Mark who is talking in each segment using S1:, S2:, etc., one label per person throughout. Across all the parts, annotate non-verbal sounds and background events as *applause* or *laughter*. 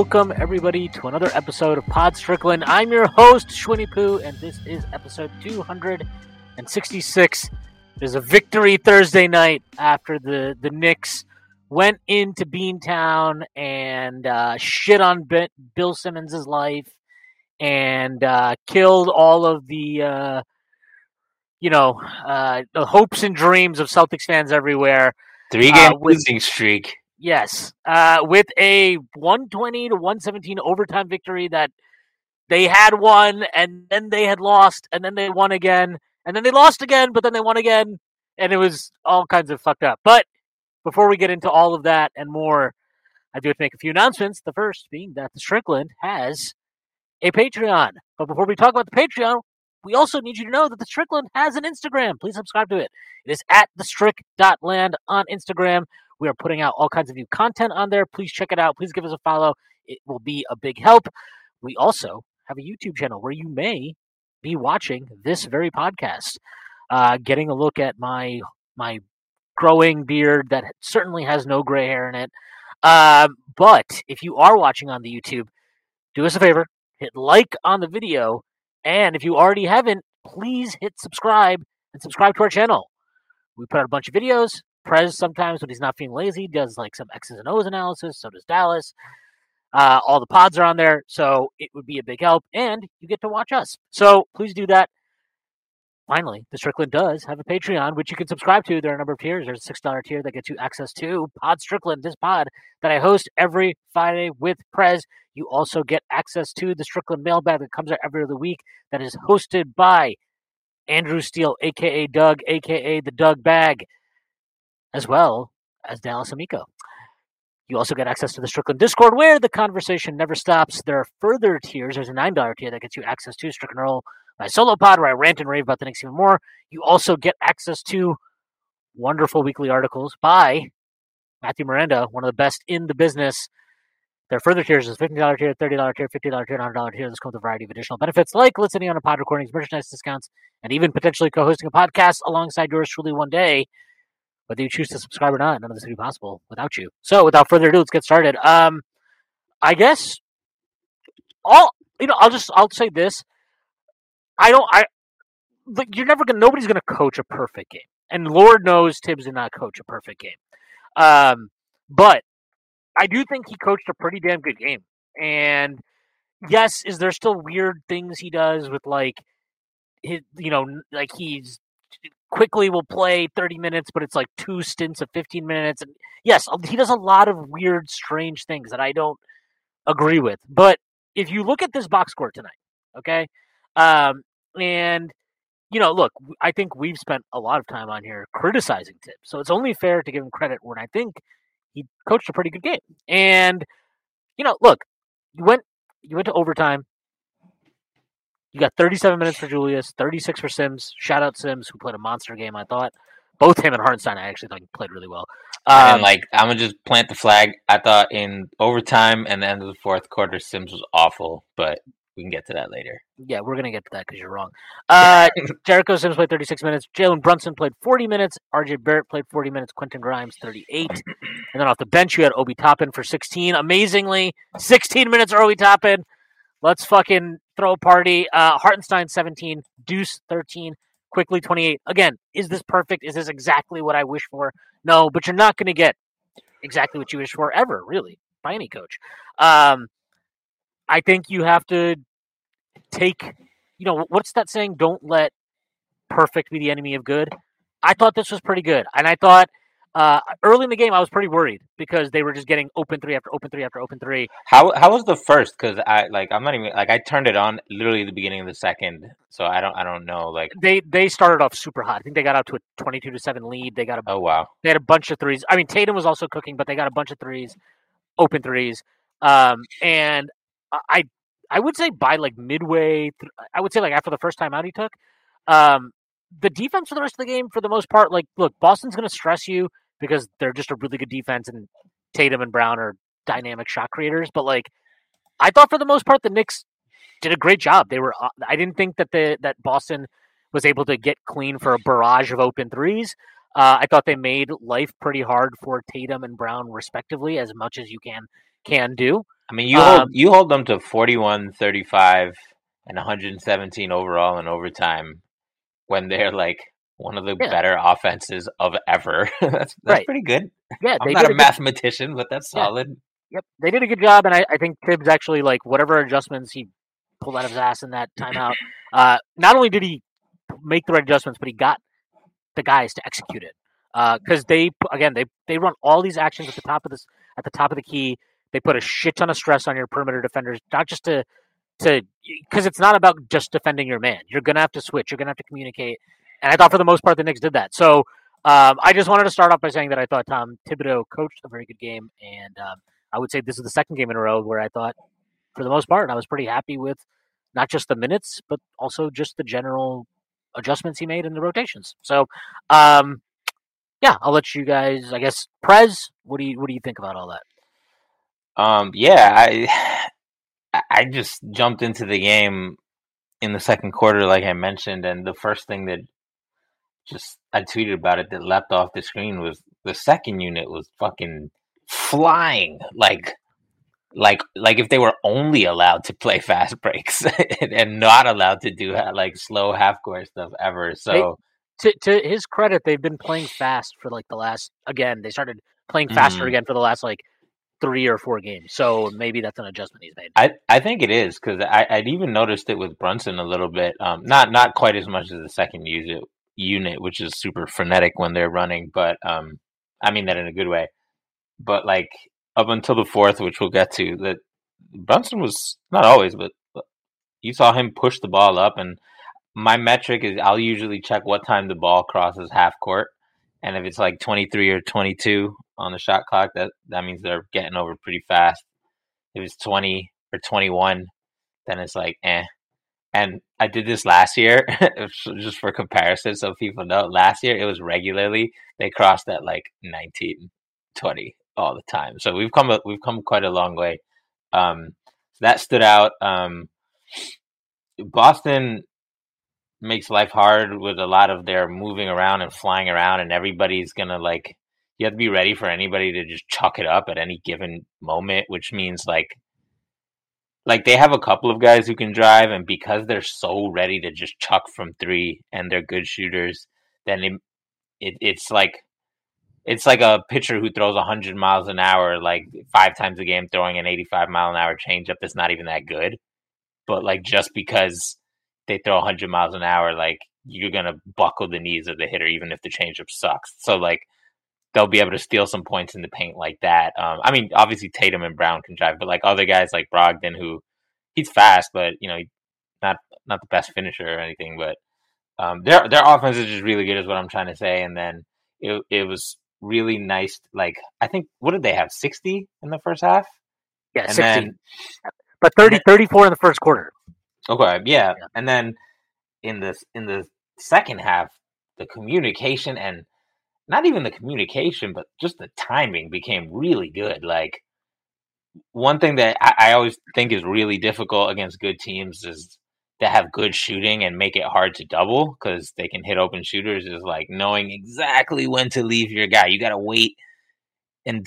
S1: Welcome everybody to another episode of Pod Strickland. I'm your host Schwinny Poo, and this is episode 266. There's a victory Thursday night after the the Knicks went into Beantown and uh, shit on B- Bill Simmons' life and uh, killed all of the uh, you know uh, the hopes and dreams of Celtics fans everywhere.
S2: Three game
S1: Uh, with-
S2: losing streak.
S1: Yes, uh, with a 120 to 117 overtime victory that they had won and then they had lost and then they won again and then they lost again, but then they won again, and it was all kinds of fucked up. But before we get into all of that and more, I do have to make a few announcements. The first being that the Strickland has a Patreon. But before we talk about the Patreon, we also need you to know that the Strickland has an Instagram. Please subscribe to it. It is at the strick.land on Instagram. We are putting out all kinds of new content on there. Please check it out. Please give us a follow. It will be a big help. We also have a YouTube channel where you may be watching this very podcast, uh, getting a look at my my growing beard that certainly has no gray hair in it. Um, but if you are watching on the YouTube, do us a favor, hit like on the video, and if you already haven't, please hit subscribe and subscribe to our channel. We put out a bunch of videos. Prez sometimes when he's not feeling lazy does like some X's and O's analysis. So does Dallas. Uh, all the pods are on there, so it would be a big help, and you get to watch us. So please do that. Finally, the Strickland does have a Patreon, which you can subscribe to. There are a number of tiers. There's a six dollar tier that gets you access to Pod Strickland, this pod that I host every Friday with Prez. You also get access to the Strickland mailbag that comes out every other week. That is hosted by Andrew Steele, aka Doug, aka the Doug Bag as well as Dallas Amico. You also get access to the Strickland Discord where the conversation never stops. There are further tiers. There's a $9 tier that gets you access to Strickland Roll, my solo pod where I rant and rave about the Knicks even more. You also get access to wonderful weekly articles by Matthew Miranda, one of the best in the business. There are further tiers. There's $15 tier, $30 tier, $50 tier, $100 tier. This comes with a variety of additional benefits like listening on a pod recordings, merchandise discounts, and even potentially co-hosting a podcast alongside yours truly one day whether you choose to subscribe or not, none of this would be possible without you. So, without further ado, let's get started. Um, I guess all you know, I'll just I'll say this: I don't, I like you're never gonna, nobody's gonna coach a perfect game, and Lord knows Thibs did not coach a perfect game. Um, but I do think he coached a pretty damn good game. And yes, is there still weird things he does with like his, you know, like he's Quickley will play 30 minutes, but it's like two stints of 15 minutes. And yes, he does a lot of weird, strange things that I don't agree with. But if you look at this box score tonight, okay, um, and you know, look, I think we've spent a lot of time on here criticizing Thibs, so it's only fair to give him credit when I think he coached a pretty good game. And you know, look, you went you went to overtime. You got 37 minutes for Julius, 36 for Sims. Shout out Sims, who played a monster game. I thought both him and Hartenstein, I actually thought he played really well.
S2: and
S1: Um,
S2: like, I'm gonna just plant the flag. I thought in overtime and the end of the fourth quarter, Sims was awful, but we can get to that later.
S1: yeah, we're gonna get to that because you're wrong. Uh, *laughs* Jericho Sims played 36 minutes. Jalen Brunson played 40 minutes. RJ Barrett played 40 minutes. Quentin Grimes 38. *clears throat* And then off the bench, you had Obi Toppin for 16. Amazingly, 16 minutes for Obi Toppin. Let's fucking throw a party. Uh, Hartenstein 17. Deuce 13. Quickley 28. Again, is this perfect? Is this exactly what I wish for? No, but you're not going to get exactly what you wish for ever, really, by any coach. Um, I think you have to take, you know, what's that saying? Don't let perfect be the enemy of good. I thought this was pretty good, and I thought Uh, early in the game, I was pretty worried because they were just getting open three after open three after open three.
S2: How how was the first? Because I like I'm not even like I turned it on literally the beginning of the second, so I don't I don't know like
S1: They they started off super hot. I think they got out to a twenty-two to seven lead. They got a
S2: oh wow
S1: they had a bunch of threes. I mean, Tatum was also cooking, but they got a bunch of threes, open threes. Um, and I I would say by like midway, th- I would say like after the first time out he took, um, the defense for the rest of the game, for the most part, like look, Boston's going to stress you because they're just a really good defense, and Tatum and Brown are dynamic shot creators. But like, I thought for the most part, the Knicks did a great job. They were. uh, I didn't think that the that Boston was able to get clean for a barrage of open threes. Uh, I thought they made life pretty hard for Tatum and Brown, respectively, as much as you can can do.
S2: I mean you hold
S1: Um,
S2: you hold them to 41 35 and 117 overall in overtime when they're like one of the
S1: Yeah.
S2: better offenses of ever *laughs* that's that's
S1: Right.
S2: pretty good
S1: Yeah,
S2: I'm not a
S1: a
S2: mathematician but that's
S1: Yeah.
S2: solid
S1: Yep, they did a good job, and I, I think Thibs actually like whatever adjustments he pulled out of his ass in that timeout. Uh, not only did he make the right adjustments, but he got the guys to execute it because they again they they run all these actions at the top of this at the top of the key. They put a shit ton of stress on your perimeter defenders, not just to to because it's not about just defending your man. You're gonna have to switch. You're gonna have to communicate. And I thought for the most part the Knicks did that. So um, I just wanted to start off by saying that I thought Tom Thibodeau coached a very good game, and um, I would say this is the second game in a row where I thought, for the most part, I was pretty happy with not just the minutes, but also just the general adjustments he made in the rotations. So, um, yeah, I'll let you guys. I guess Prez, what do you what do you think about all that?
S2: Um, yeah, I *sighs* I- I just jumped into the game in the second quarter, like I mentioned, and the first thing that just I tweeted about it that leapt off the screen was the second unit was fucking flying like like like if they were only allowed to play *laughs* fast breaks and, and not allowed to do like slow half court stuff ever. So
S1: To to his credit, they've been playing fast for like the last again. They started playing faster
S2: Mhm.
S1: again for the last like three or four games. So maybe that's an adjustment he's made.
S2: I, I think it is because I'd even noticed it with Brunson a little bit. Um, not not quite as much as the second unit, unit, which is super frenetic when they're running, but um, I mean that in a good way. But like up until the fourth, which we'll get to, that Brunson was not always, but but you saw him push the ball up. And my metric is I'll usually check what time the ball crosses half court, and if it's like twenty three or twenty two on the shot clock, that that means they're getting over pretty fast. If it's twenty or twenty one, then it's like eh. And I did this last year, *laughs* just for comparison, so people know. Last year it was regularly they crossed at like 19, 20 all the time. So we've come we've come quite a long way. Um, that stood out. Um, Boston makes life hard with a lot of their moving around and flying around, and everybody's gonna like you have to be ready for anybody to just chuck it up at any given moment, which means like like they have a couple of guys who can drive, and because they're so ready to just chuck from three and they're good shooters, then it, it it's like it's like a pitcher who throws 100 miles an hour like five times a game throwing an 85 mile an hour changeup that's not even that good. But like just because they throw 100 miles an hour like you're gonna buckle the knees of the hitter even if the changeup sucks. So like they'll be able to steal some points in the paint like that. Um, i mean obviously tatum and brown can drive but like other guys like brogdon who he's fast but you know not not the best finisher or anything but um, their their offense is just really good is what i'm trying to say and then it, it was really nice like i think what did they have 60 in the first half
S1: Yeah,
S2: and
S1: 16.
S2: then
S1: but 30, 34 in the first quarter.
S2: Okay, yeah.
S1: Yeah.
S2: And then in the in the second half, the communication and not even the communication, but just the timing became really good. Like one thing that I, I always think is really difficult against good teams is that have good shooting and make it hard to double because they can hit open shooters is like knowing exactly when to leave your guy. You got to wait and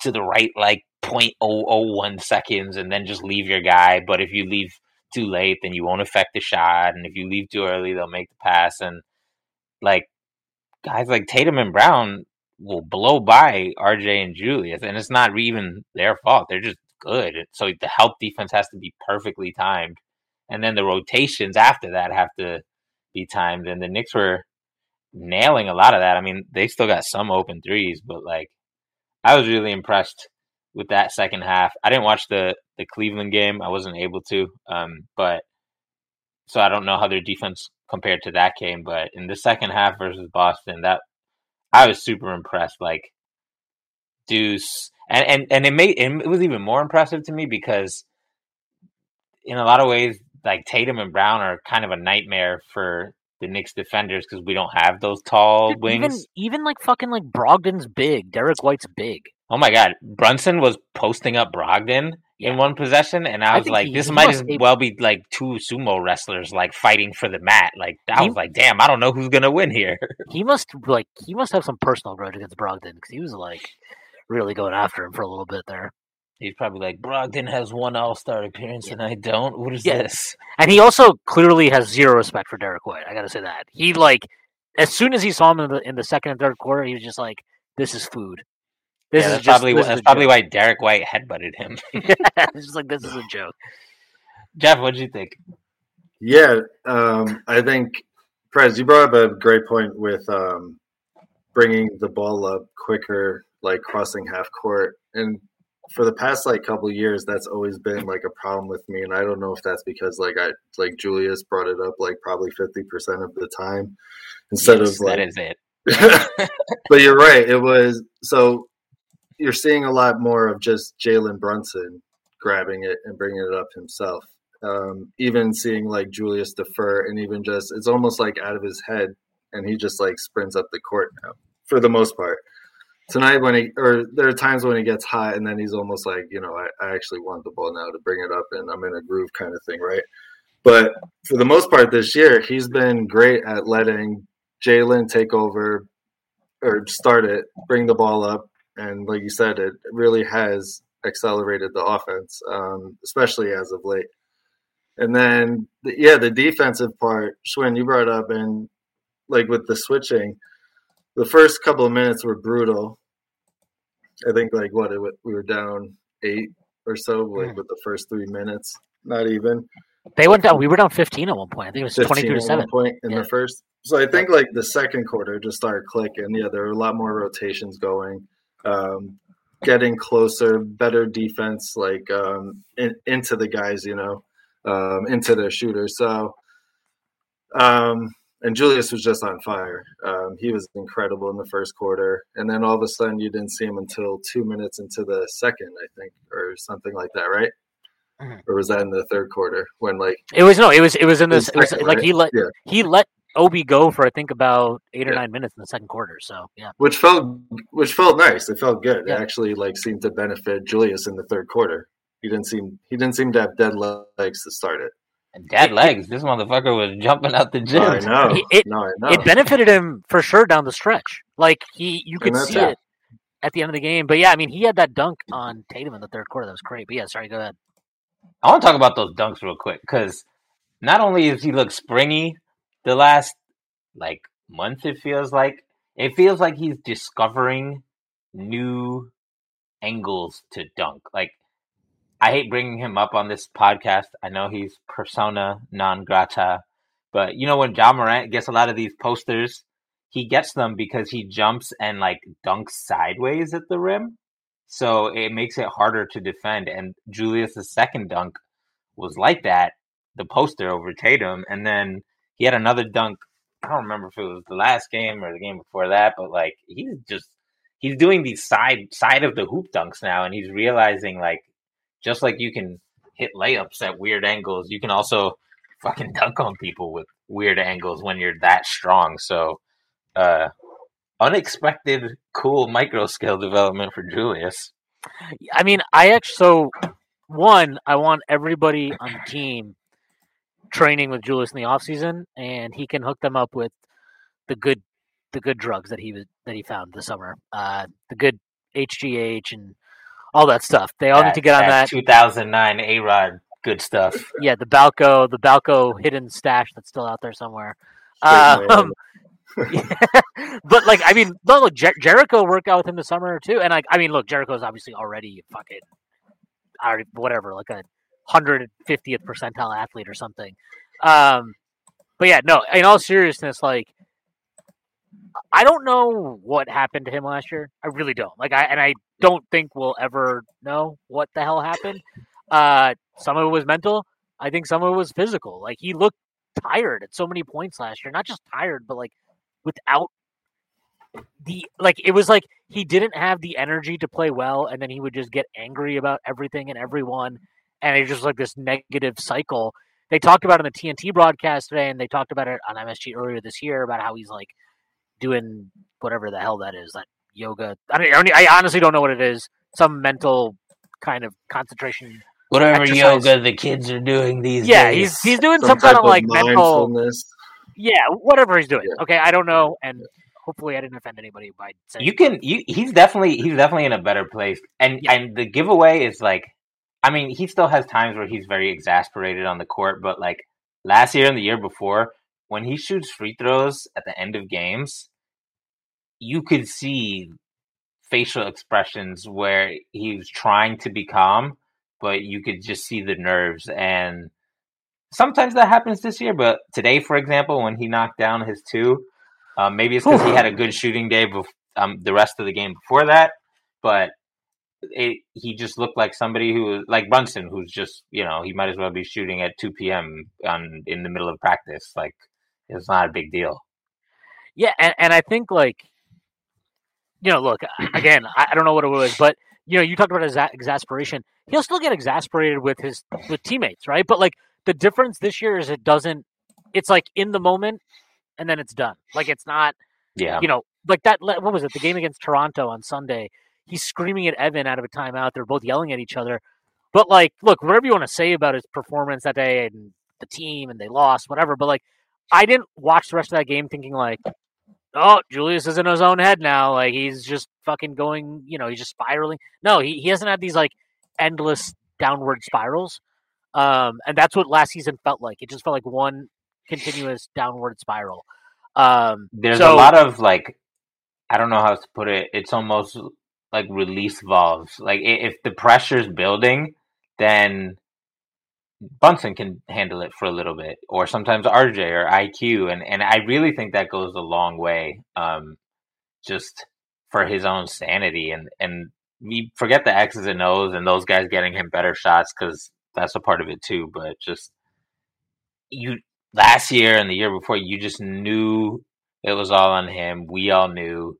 S2: to the right like 0.001 seconds and then just leave your guy. But if you leave too late, then you won't affect the shot. And if you leave too early, they'll make the pass. And like guys like Tatum and Brown will blow by RJ and Julius, and it's not even their fault. They're just good. So the help defense has to be perfectly timed, and then the rotations after that have to be timed. And the Knicks were nailing a lot of that. I mean, they still got some open threes, but like I was really impressed with that second half. I didn't watch the the Cleveland game. I wasn't able to. Um, but so I don't know how their defense compared to that game, but in the second half versus Boston, that I was super impressed. Like Deuce, and and and it made it was even more impressive to me because in a lot of ways, like Tatum and Brown are kind of a nightmare for the Knicks defenders because we don't have those tall wings.
S1: Even even like fucking like Brogdon's big, Derrick White's big.
S2: Oh my god, Brunson was posting up Brogdon yeah. in one possession, and I, I was like, he, this he might as well be like two sumo wrestlers like fighting for the mat. Like I he, was like, damn, I don't know who's gonna win here. *laughs*
S1: He must like he must have some personal grudge against Brogdon because he was like really going after him for a little bit there.
S2: He's probably like, Brogdon has one All Star appearance yeah. and I don't. What is yeah. this? *laughs*
S1: And he also clearly has zero respect for Derrick White. I gotta say that he like as soon as he saw him in the in the second and third quarter, he was just like, "This is food.
S2: This yeah, is that's just, probably that's probably why Derrick White headbutted him. *laughs* *laughs* *laughs*
S1: it's just like this is a joke.
S2: Jeff, what did you think?
S3: Yeah, um, I think Prez, you brought up a great point with um, bringing the ball up quicker, like crossing half court, and for the past like couple years, that's always been like a problem with me, and I don't know if that's because like I like Julius brought it up like probably fifty percent of the time instead yes, of like
S2: that is it.
S3: but you're right. It was so you're seeing a lot more of just Jalen Brunson grabbing it and bringing it up himself. Um, even seeing like Julius defer and even just it's almost like out of his head and he just like sprints up the court now for the most part. Tonight when he or there are times when he gets hot and then he's almost like, you know, I, I actually want the ball now to bring it up and I'm in a groove kind of thing, right? But for the most part this year, he's been great at letting Jalen take over or start it, bring the ball up, and like you said, it really has accelerated the offense, um, especially as of late. And then, the, yeah, the defensive part, Schwinn, you brought up, and like with the switching, the first couple of minutes were brutal. I think like what it, we were down eight or so, like mm. with the first three minutes, not even.
S1: They went down. We were down fifteen at one point. I think it was twenty-two to seven.
S3: Point in yeah. the first. So I think like the second quarter just started clicking. Yeah, there were a lot more rotations going um, getting closer, better defense, like um, in, into the guys, you know, um, into their shooters. So, um, and Julius was just on fire. Um, he was incredible in the first quarter, and then all of a sudden you didn't see him until two minutes into the second, I think, or something like that, right? Mm-hmm. Or was that in the third quarter when like
S1: it was no, it was it was in this it was like he let yeah. he let Obi go for I think about eight or nine minutes in the second quarter. So yeah,
S3: which felt which felt nice. It felt good. Yeah. It actually like seemed to benefit Julius in the third quarter. He didn't seem he didn't seem to have dead legs to start it.
S2: And dead legs. This motherfucker was jumping out the gym.
S3: I know.
S1: It,
S3: no, I know.
S1: It benefited him for sure down the stretch. Like he, you could see it. it at the end of the game. But yeah, I mean, he had that dunk on Tatum in the third quarter. That was great. But yeah, sorry, go ahead.
S2: I want to talk about those dunks real quick because not only does he look springy the last like month it feels like it feels like he's discovering new angles to dunk. Like i hate bringing him up on this podcast. I know he's persona non grata but you know when Ja Morant gets a lot of these posters he gets them because he jumps and like dunks sideways at the rim. So it makes it harder to defend and julius's second dunk was like that the poster over tatum and then he had another dunk I don't remember if it was the last game or the game before that, but like he's just he's doing these side side of the hoop dunks now, and he's realizing like just like you can hit layups at weird angles, you can also fucking *laughs* dunk on people with weird angles when you're that strong. So, uh, unexpected, cool micro skill development for Julius.
S1: I mean, I actually so one, I want everybody on the team training with Julius in the off season, and he can hook them up with the good the good drugs that he was that he found this summer. Uh, the good HGH and all that stuff. They all that, need to get on that.
S2: 2009 A Rod good stuff. *laughs*
S1: Yeah, the Balco, the Balco hidden stash that's still out there somewhere. Um, *laughs* *laughs* but like, I mean, look, Jer- Jericho worked out with him this summer too, and like, I mean, look, Jericho's obviously already fucking, already whatever, like a 150th percentile athlete or something. Um, but yeah, no. In all seriousness, like I don't know what happened to him last year. I really don't. Like I and I don't think we'll ever know what the hell happened. Uh, some of it was mental. I think some of it was physical. Like he looked tired at so many points last year. Not just tired, but like without the like it was like he didn't have the energy to play well and then he would just get angry about everything and everyone and it's just like this negative cycle they talked about it in the tnt broadcast today and they talked about it on msg earlier this year about how he's like doing whatever the hell that is that yoga i, don't, I honestly don't know what it is some mental kind of concentration
S2: whatever
S1: exercise.
S2: yoga the kids are doing these
S1: yeah
S2: days.
S1: he's he's doing
S3: Some
S1: some, kind
S3: type
S1: of like mental
S3: mindfulness.
S1: yeah whatever he's doing
S3: Yeah.
S1: okay i don't know and hopefully i didn't offend anybody by saying
S2: you can you he's definitely he's definitely in a better place and
S1: Yeah.
S2: and the giveaway is like i mean he still has times where he's very exasperated on the court but like last year and the year before when he shoots free throws at the end of games you could see facial expressions where he was trying to be calm but you could just see the nerves. And sometimes that happens this year but today for example when he knocked down his two um, maybe it's because he had a good shooting day bef- um, the rest of the game before that, but it, he just looked like somebody who like Brunson, who's just you know he might as well be shooting at two p.m. on in the middle of practice. Like it's not a big deal.
S1: Yeah, and, and I think like, you know, look *clears throat* again. I, I don't know what it was, but you know, you talked about exa- exasperation. He'll still get exasperated with his with teammates, right? But like the difference this year is it doesn't. It's like in the moment, and then it's done. Like it's not,
S2: Yeah,
S1: you know, like that. What was it? The game against Toronto on Sunday. He's screaming at Evan out of a timeout. They're both yelling at each other. But like, look, whatever you want to say about his performance that day and the team and they lost, whatever. But like, I didn't watch the rest of that game thinking like, oh, Julius is in his own head now. Like he's just fucking going, you know, he's just spiraling. No, he, he hasn't had these like endless downward spirals. Um, and that's what last season felt like. It just felt like one continuous downward spiral. Um,
S2: there's
S1: so-
S2: a lot of like I don't know how to put it. It's almost like release valves. Like if the pressure's building, then Brunson can handle it for a little bit, or sometimes RJ or IQ, and and I really think that goes a long way, um, just for his own sanity and and we forget the X's and O's and those guys getting him better shots because that's a part of it too. But just you last year and the year before, you just knew it was all on him. We all knew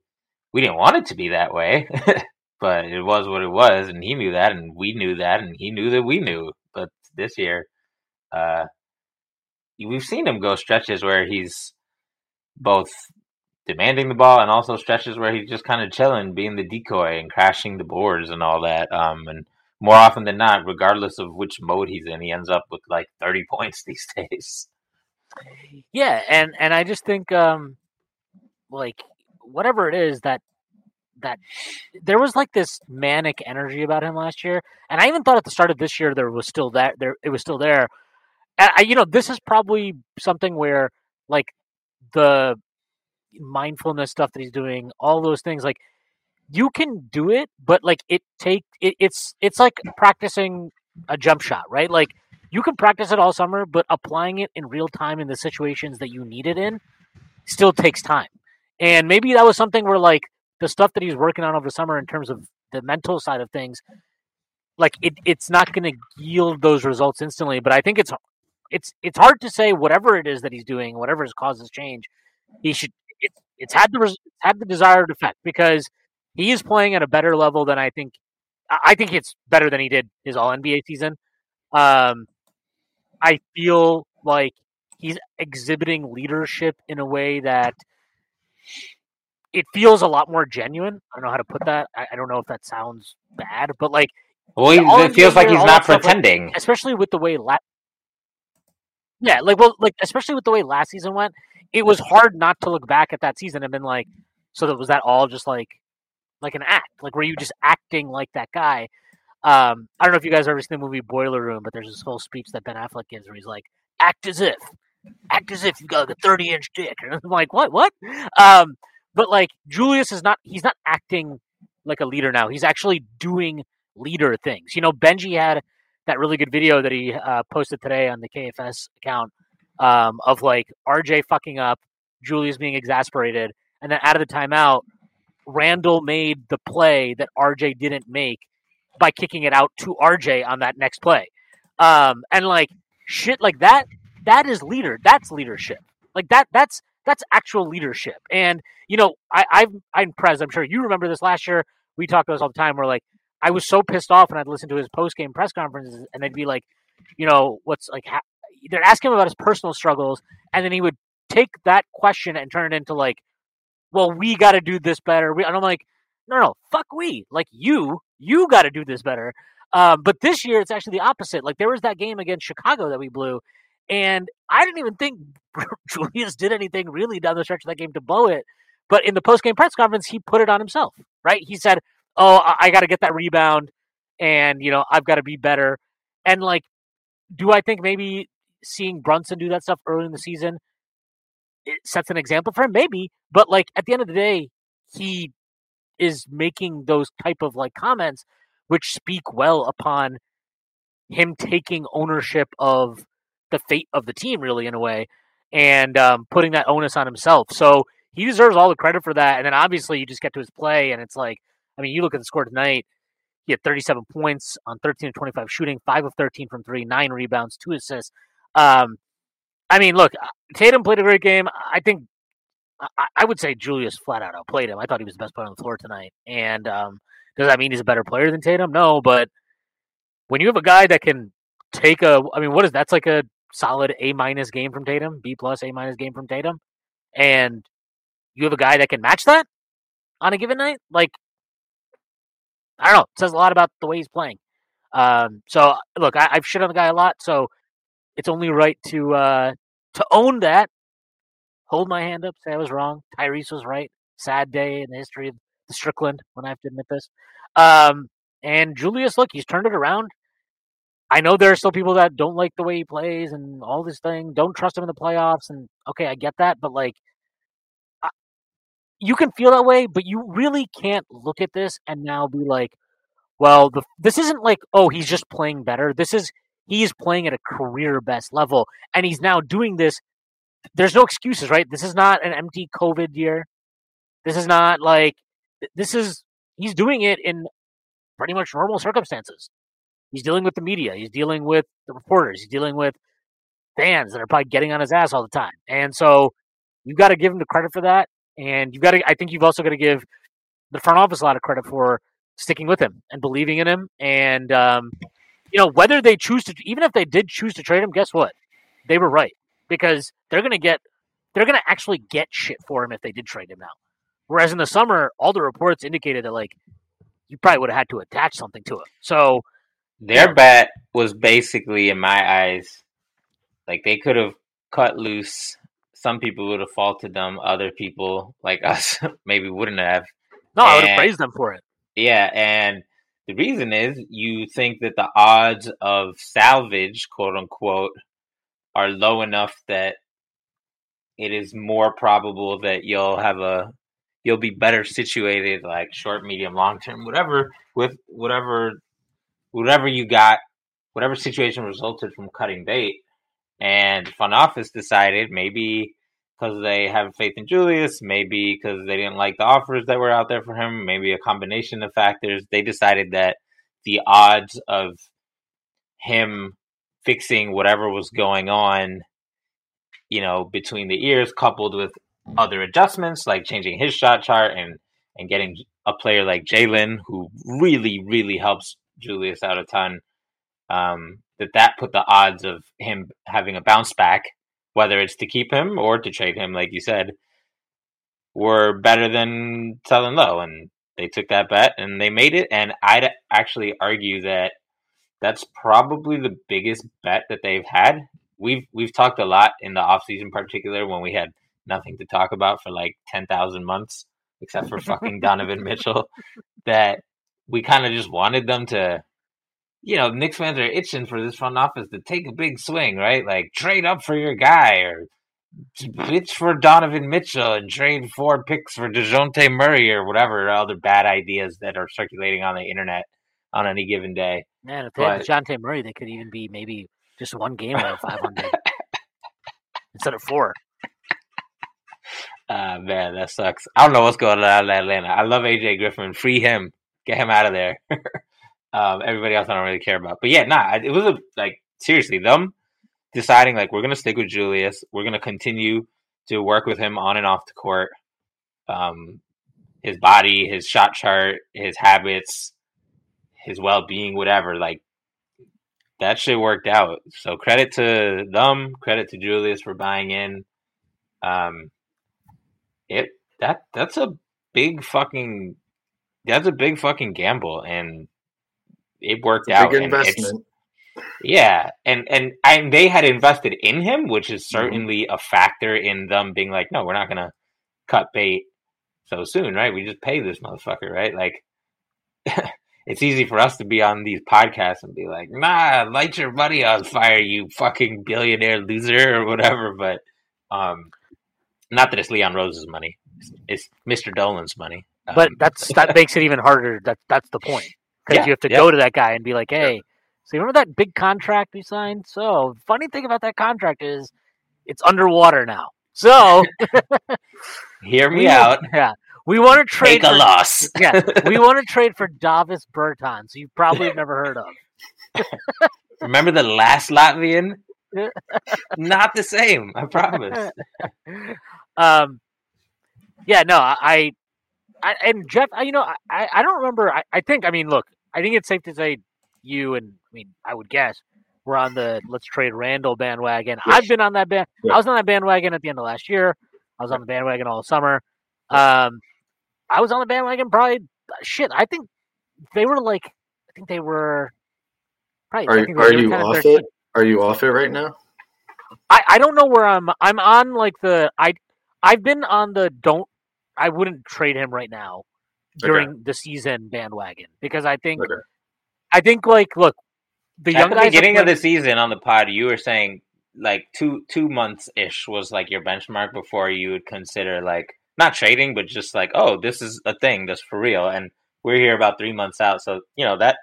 S2: we didn't want it to be that way, *laughs* but it was what it was, and he knew that, and we knew that, and he knew that we knew. But this year, uh, we've seen him go stretches where he's both demanding the ball and also stretches where he's just kind of chilling, being the decoy and crashing the boards and all that. Um, and more often than not, regardless of which mode he's in, he ends up with like 30 *laughs* points these days.
S1: Yeah, and and I just think um like whatever it is that that there was like this manic energy about him last year, and I even thought at the start of this year there was still that there it was still there. I, you know, this is probably something where like the mindfulness stuff that he's doing, all those things, like you can do it, but like it take it, it's it's like practicing a jump shot, right? Like you can practice it all summer, but applying it in real time in the situations that you need it in still takes time. And maybe that was something where like the stuff that he's working on over summer in terms of the mental side of things, like it, it's not going to yield those results instantly. But I think it's it's it's hard to say whatever it is that he's doing, whatever has caused this change, he should it's it's had the res- had the desired effect because he is playing at a better level than I think. I think it's better than he did his All NBA season. Um, I feel like he's exhibiting leadership in a way that it feels a lot more genuine. I don't know how to put that. I, I don't know if that sounds bad, but like,
S2: Well, he- it feels like he's not
S1: stuff, like-
S2: pretending.
S1: especially with the way last. yeah, like well, like especially with the way last season went, it was hard not to look back at that season and been like, so that was that all just like like an act, like were you just acting like that guy? Um, I don't know if you guys ever seen the movie Boiler Room, but there's this whole speech that Ben Affleck gives where he's like, "Act as if, act as if you've got like a 30 inch dick," and I'm like, "What? What?" Um, but like Julius is not, he's not acting like a leader now. He's actually doing leader things. You know, Benji had that really good video that he uh, posted today on the KFS account um, of like RJ fucking up, Julius being exasperated, and then out of the timeout, Randle made the play that RJ didn't make by kicking it out to RJ on that next play. Um, and like shit like that, that is leader. That's leadership. Like that. That's that's actual leadership. And you know, I, I've I'm Prez. I'm sure you remember this last year. We talked about this all the time. Where like I was so pissed off when I'd listen to his post game press conferences, and they'd be like, you know, what's like ha- they're asking him about his personal struggles, and then he would take that question and turn it into like, well, we got to do this better. We, and I'm like, no, no, fuck we. Like you, you got to do this better. Um, but this year, it's actually the opposite. Like there was that game against Chicago that we blew, and I didn't even think *laughs* Julius did anything really down the stretch of that game to blow it. But in the post game press conference, he put it on himself, right? He said, "Oh, I, I got to get that rebound, and you know, I've got to be better." And like, do I think maybe seeing Brunson do that stuff early in the season it sets an example for him? Maybe, but like at the end of the day, he is making those type of like comments which speak well upon him taking ownership of the fate of the team, really, in a way, and um, putting that onus on himself. So he deserves all the credit for that. And then obviously you just get to his play, and it's like, I mean, you look at the score tonight. He had 37 points on 13 of 25 shooting, five of 13 from three, nine rebounds, two assists. Um, I mean, look, uh, Tatum played a great game. I think I, I, would say Julius flat out outplayed him. I thought he was the best player on the floor tonight. And um, does that mean he's a better player than Tatum? No, but when you have a guy that can take a, I mean, what is that's like a solid A minus game from Tatum, B plus A minus game from Tatum, and you have a guy that can match that on a given night, like I don't know, it says a lot about the way he's playing. Um, so look, I, have shit on the guy a lot, so it's only right to uh, to own that. Hold my hand up, say I was wrong. Tyrese was right. Sad day in the history of the Strickland when I have to admit this. Um, and Julius, look, he's turned it around. I know there are still people that don't like the way he plays and all this thing. Don't trust him in the playoffs. And okay, I get that, but like, I, you can feel that way, but you really can't look at this and now be like, well, the, this isn't like, oh, he's just playing better. This is he's playing at a career best level, and he's now doing this. There's no excuses, right? This is not an empty COVID year. This is not like this is he's doing it in pretty much normal circumstances. He's dealing with the media. He's dealing with the reporters. He's dealing with fans that are probably getting on his ass all the time. And so you've got to give him the credit for that. And you've got to, I think you've also got to give the front office a lot of credit for sticking with him and believing in him. And, um, you know, whether they choose to, even if they did choose to trade him, guess what? They were right because they're going to get, they're going to actually get shit for him if they did trade him now. Whereas in the summer, all the reports indicated that, like, you probably would have had to attach something to him. So,
S2: their bet was basically, in my eyes, like they could have cut loose. Some people would have faulted them. Other people, like *laughs* us, maybe wouldn't have.
S1: No, and, I would have praised them for it.
S2: Yeah, and the reason is you think that the odds of salvage, quote unquote, are low enough that it is more probable that you'll have a you'll be better situated like short medium long term whatever with whatever whatever you got, whatever situation resulted from cutting bait, and front office decided maybe because they have faith in Julius, maybe because they didn't like the offers that were out there for him, maybe a combination of factors, they decided that the odds of him fixing whatever was going on, you know, between the ears, coupled with other adjustments like changing his shot chart and and getting a player like Jalen who really really helps Julius out a ton. Um, that that put the odds of him having a bounce back, whether it's to keep him or to trade him, like you said, were better than selling low, and they took that bet and they made it. And I'd actually argue that that's probably the biggest bet that they've had. We've we've talked a lot in the off season, particular when we had nothing to talk about for like ten thousand months, except for fucking Donovan Mitchell. That we kind of just wanted them to, you know, Knicks fans are itching for this front office to take a big swing, right? Like trade up for your guy or pitch for Donovan Mitchell and trade four picks for DeJounte Murray or whatever other bad ideas that are circulating on the internet on any given day.
S1: Man, if they but, had DeJounte Murray, they could even be maybe just one game out of 500 *laughs* instead of four.
S2: Uh, man, that sucks. I don't know what's going on in Atlanta. I love AJ Griffin. Free him. Get him out of there. *laughs* um, everybody else I don't really care about. But yeah, nah, it was a, like seriously them deciding like we're gonna stick with Julius. We're gonna continue to work with him on and off the court. Um, his body, his shot chart, his habits, his well being, whatever. Like that shit worked out. So credit to them, credit to Julius for buying in. Um, it that that's a big fucking that's a big fucking gamble, and it worked out.
S3: Big investment.
S2: Yeah, and and and they had invested in him, which is
S3: Mm-hmm.
S2: certainly a factor in them being like, no, we're not gonna cut bait so soon, right? We just pay this motherfucker, right? Like, *laughs* it's easy for us to be on these podcasts and be like, nah, light your money on fire, you fucking billionaire loser or whatever. But um, not that it's Leon Rose's money; it's Mr. Dolan's money.
S1: But
S2: Um,
S1: that's that makes it even harder. That that's the point *laughs* because
S2: Yeah,
S1: you have to
S2: yeah.
S1: go to that guy and be like, "Hey, so you remember that big contract we signed? So funny thing about that contract is it's underwater now. So *laughs*
S2: hear *laughs* me out.
S1: Yeah, we want to trade.
S2: Take a
S1: for,
S2: loss.
S1: Yeah, we want to trade for Davis Bertans, who you probably have never heard of.
S2: Remember the last Latvian? Not the same. I promise.
S1: um, yeah, no, I, I, and Jeff, I, you know, I, I don't remember. I, I think, I mean, look, I think it's safe to say you and I mean, I would guess we're on the let's trade Randle bandwagon.
S3: Yes.
S1: I've been on that band. I was on that bandwagon at the end of last year. I was on the bandwagon all summer. Um, I was on the bandwagon probably. Shit, I think they were like, I think they were. Probably,
S3: Are, are
S1: were
S3: you off
S1: 13.
S3: it? Are you off it right now?
S1: I, I don't know where I'm. I'm on like the I I've been on the don't. I wouldn't trade him right now during the season bandwagon because I think
S3: Okay.
S1: I think like look the young
S2: At the beginning of the season on the pod, you were saying like two two months ish was like your benchmark before you would consider like not trading, but just like oh, this is a thing that's for real. And we're here about three months out, so you know that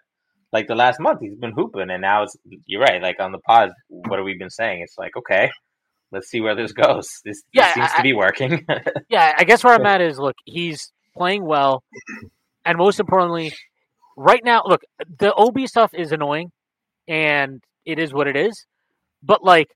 S2: like the last month he's been hooping, and now it's you're right. Like on the pod, what have we been saying? It's like okay, let's see where this goes. This, this seems
S1: I-
S2: to be working. *laughs*
S1: yeah. I guess where I'm at is look he's playing well, and most importantly, right now look the OB stuff is annoying, and it is what it is. But like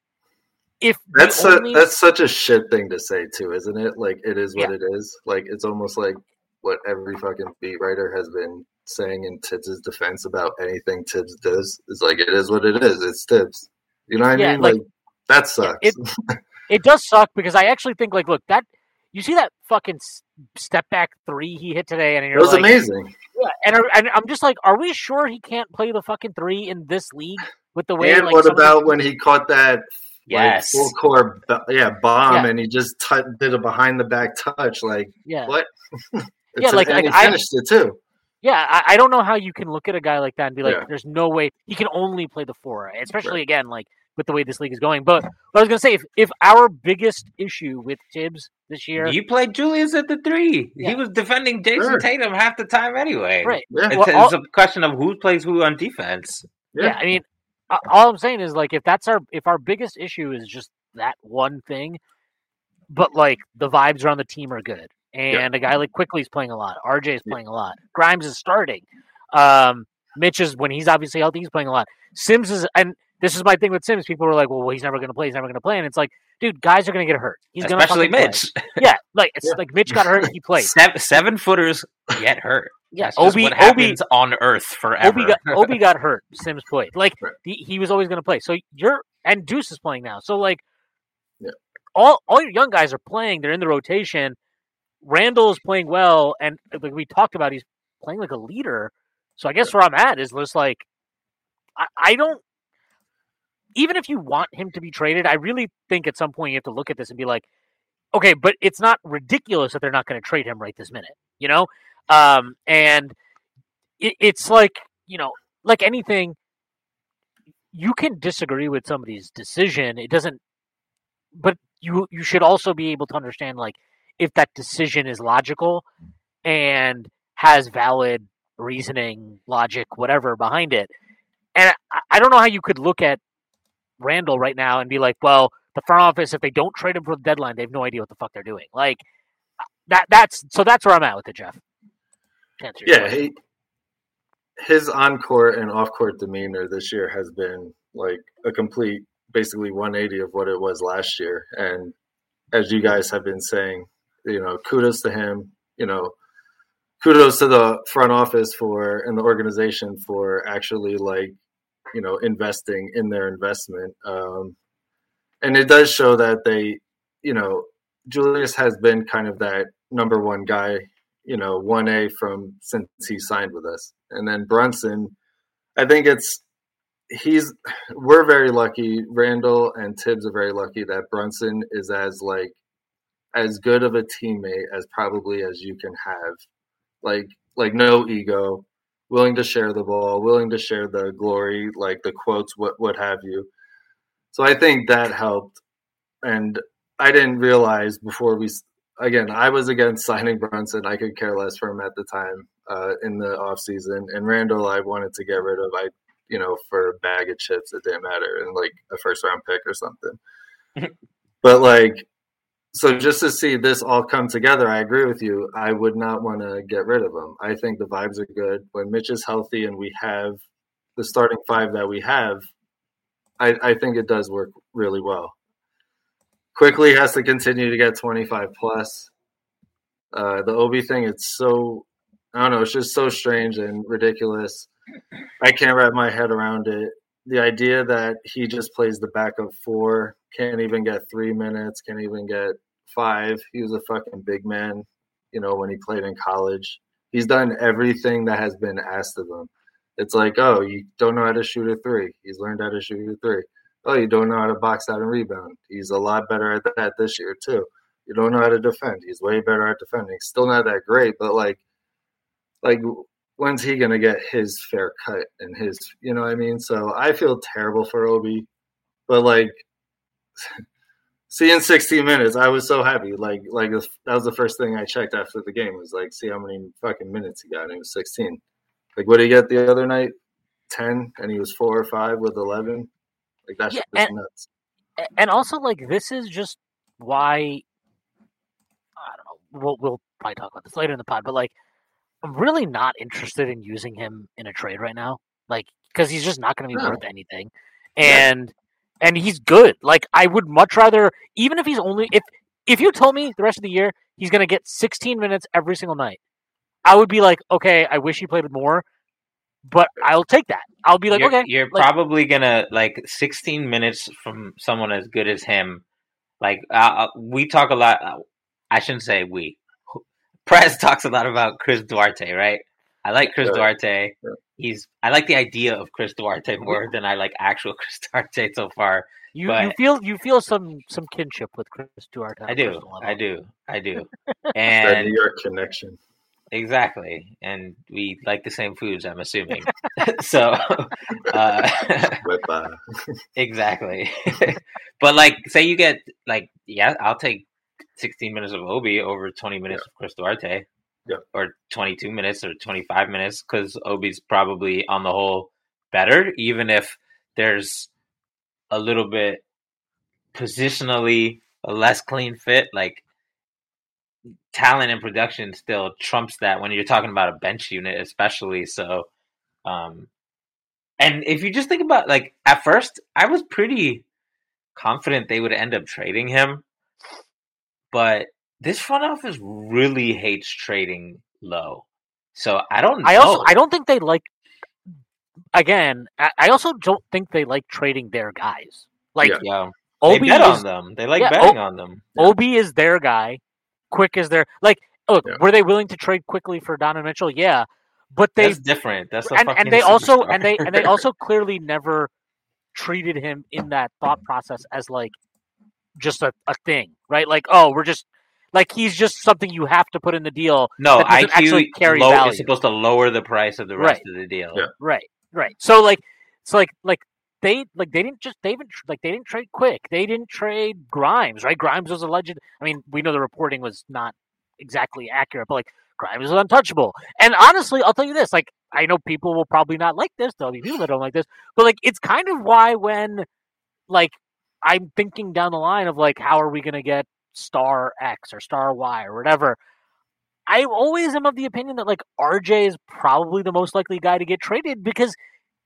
S1: if
S3: That's su-
S1: only-
S3: that's such a shit thing to say too, isn't it? Like it is what
S1: Yeah.
S3: it is. Like it's almost like what every fucking beat writer has been saying in Thibs' defense about anything Thibs does is like it is what it is. It's Thibs. You know what I
S1: Yeah,
S3: mean?
S1: like-
S3: Like, that sucks.
S1: it- *laughs* it does suck because I actually think like look that you see that fucking step back three he hit today, and
S3: it was
S1: like,
S3: amazing.
S1: Yeah, and, and I'm just like, are we sure he can't play the fucking three in this league with the way?
S3: And
S1: like,
S3: what about when he caught that
S2: yes,
S3: like, full core yeah bomb
S1: Yeah.
S3: and he just t- did a behind the back touch like
S1: Yeah,
S3: what?
S1: Yeah, like- like,
S3: he
S1: I-
S3: finished it too.
S1: yeah. I, I don't know how you can look at a guy like that and be like,
S3: Yeah.
S1: "There's no way he can only play the four, especially again like with the way this league is going." But what I was gonna say, if if our biggest issue with Thibs this year,
S2: you played Julius at the three.
S1: Yeah.
S2: He was defending Jayson
S3: Sure.
S2: Tatum half the time anyway.
S1: right?
S3: Yeah.
S2: It's,
S1: Well,
S2: it's a question of who plays who on defense.
S1: Yeah.
S3: Yeah.
S1: I mean, all I'm saying is like if that's our if our biggest issue is just that one thing, but like the vibes around the team are good, and a guy like Quickley's playing a lot, RJ is playing a lot, Grimes is starting, um, Mitch is when he's obviously healthy, he's playing a lot. Sims is and this is my thing with Sims. People were like, well, well he's never going to play, he's never going to play, and it's like, dude, guys are going to get hurt. He's going to
S2: Especially Mitch.
S1: Yeah, like it's
S3: Yeah.
S1: like Mitch got hurt, he played.
S2: Seven, seven footers get hurt.
S1: Yes,
S2: That's just
S1: Obi
S2: what
S1: Obi
S2: happens on Earth forever.
S1: Obi got Obi got hurt. *laughs* Sims played. Like
S3: Right.
S1: he, he was always going to play. So you're and Deuce is playing now. So like,
S3: Yeah.
S1: all all your young guys are playing. They're in the rotation. Randle is playing well, and like we talked about, he's playing like a leader. So I guess where I'm at is just like, I, I don't. Even if you want him to be traded, I really think at some point you have to look at this and be like, okay, but it's not ridiculous that they're not going to trade him right this minute, you know? Um, and it, it's like you know, like anything, you can disagree with somebody's decision. It doesn't, but you you should also be able to understand like if that decision is logical and has valid reasoning, logic, whatever behind it. And I, I don't know how you could look at Randle right now and be like, well, the front office, if they don't trade him for the deadline, they have no idea what the fuck they're doing. Like, that that's so that's where I'm at with it, Jeff. To answer your
S3: Yeah, he, his on court and off court demeanor this year has been like a complete, basically 180 of what it was last year. And as you guys have been saying, you know, kudos to him. You know, kudos to the front office for and the organization for actually like, you know, investing in their investment. Um, and it does show that they, you know, Julius has been kind of that number one guy you know, 1A from since he signed with us. And then Brunson, I think it's he's we're very lucky. Randle and Thibs are very lucky that Brunson is as like as good of a teammate as probably as you can have. Like like no ego, willing to share the ball, willing to share the glory, like the quotes, what what have you. So I think that helped. And I didn't realize before we again, I was against *laughs* signing Brunson. I could care less for him at the time uh, in the off season. And Randle, I wanted to get rid of. I, you know, for a bag of chips, it didn't matter, and like a first round pick or something. *laughs* but like, so just to see this all come together, I agree with you. I would not want to get rid of him. I think the vibes are good when Mitch is healthy and we have the starting five that we have. I, I think it does work really well Quickley has to continue to get 25 plus. Uh, the Obi thing, it's so, I don't know, it's just so strange and ridiculous. I can't wrap my head around it. The idea that he just plays the back of four, can't even get three minutes, can't even get five. He was a fucking big man, you know, when he played in college. He's done everything that has been asked of him. It's like, oh, you don't know how to shoot a three. He's learned how to shoot a three oh, you don't know how to box out and rebound. He's a lot better at that this year too. You don't know how to defend. He's way better at defending. Still not that great, but like, like when's he gonna get his fair cut and his, you know what I mean? So I feel terrible for Obi, but like. *laughs* Seeing 16 minutes, I was so happy. Like, like that was the first thing I checked after the game. Was like, see how many fucking minutes he got, and it was 16. Like, what did he get the other night? 10, and he was four or five with 11. Like that's
S1: Yeah, and-
S3: nuts.
S1: And also like this is just why I don't know. We'll we'll probably talk about this later in the pod, but like I'm really not interested in using him in a trade right now, like because he's just not going to be
S3: No.
S1: worth anything, and and he's good. Like I would much rather, even if he's only if if you told me the rest of the year he's going to get 16 minutes every single night, I would be like, okay, I wish he played more, but I'll take that. I'll be like,
S2: you're,
S1: okay,
S2: you're
S1: like-
S2: probably gonna like 16 minutes from someone as good as him. Like uh, uh, we talk a lot. Uh, I shouldn't say we. Prez talks a lot about Chris Duarte, right? I like Chris
S3: Yeah.
S2: Duarte.
S3: Yeah.
S2: He's. I like the idea of Chris Duarte more than I like actual *laughs* Chris Duarte so far.
S1: you, you feel you feel some some kinship with Chris Duarte.
S2: I do. I do. *laughs* I do. And
S3: New York connection.
S2: exactly. And we like the same foods. I'm assuming. *laughs* so. Uh,
S3: uh,
S2: Exactly. but like say you get like yeah, I'll take 16 minutes of Obi over 20 minutes of Chris Duarte.
S3: Yeah.
S2: Or 22 minutes or 25 minutes cuz Obi's probably on the whole better even if there's a little bit positionally a less clean fit like talent and production still trumps that when you're talking about a bench unit especially so um and if you just think about like at first, I was pretty confident they would end up trading him, but this front office really hates trading low. So I don't.
S1: I also
S2: know.
S1: I don't think they like. Again, I, also don't think they like trading their guys. Like
S3: Yeah.
S2: yeah, they
S1: Obi
S2: bet
S1: is
S2: on them. They like
S1: yeah,
S2: betting on them.
S1: Obi is their guy. Quick is their like. Look,
S3: Yeah.
S1: were they willing to trade Quickley for Donovan Mitchell? Yeah, but they
S2: That's different. That's a
S1: and,
S2: fucking
S1: and they also and they and they also clearly never treated him in that thought process as like just a, a thing, right? Like, oh, we're just like he's just something you have to put in the deal.
S2: no
S1: that doesn't
S2: IQ
S1: actually carry
S2: low
S1: value.
S2: is supposed to lower the price of the rest
S1: Right.
S2: of the deal.
S3: Yeah.
S1: Right, right. So like, so like, like they like they didn't just they didn't like they didn't trade quick. They didn't trade Grimes, right? Grimes was a legend. I mean, we know the reporting was not exactly accurate, but like Grimes was untouchable. And honestly, I'll tell you this: like, I know people will probably not like this. There'll be people that don't like this, but like, it's kind of why when like I'm thinking down the line of like, how are we gonna get star X or star Y or whatever? I always am of the opinion that like RJ is probably the most likely guy to get traded because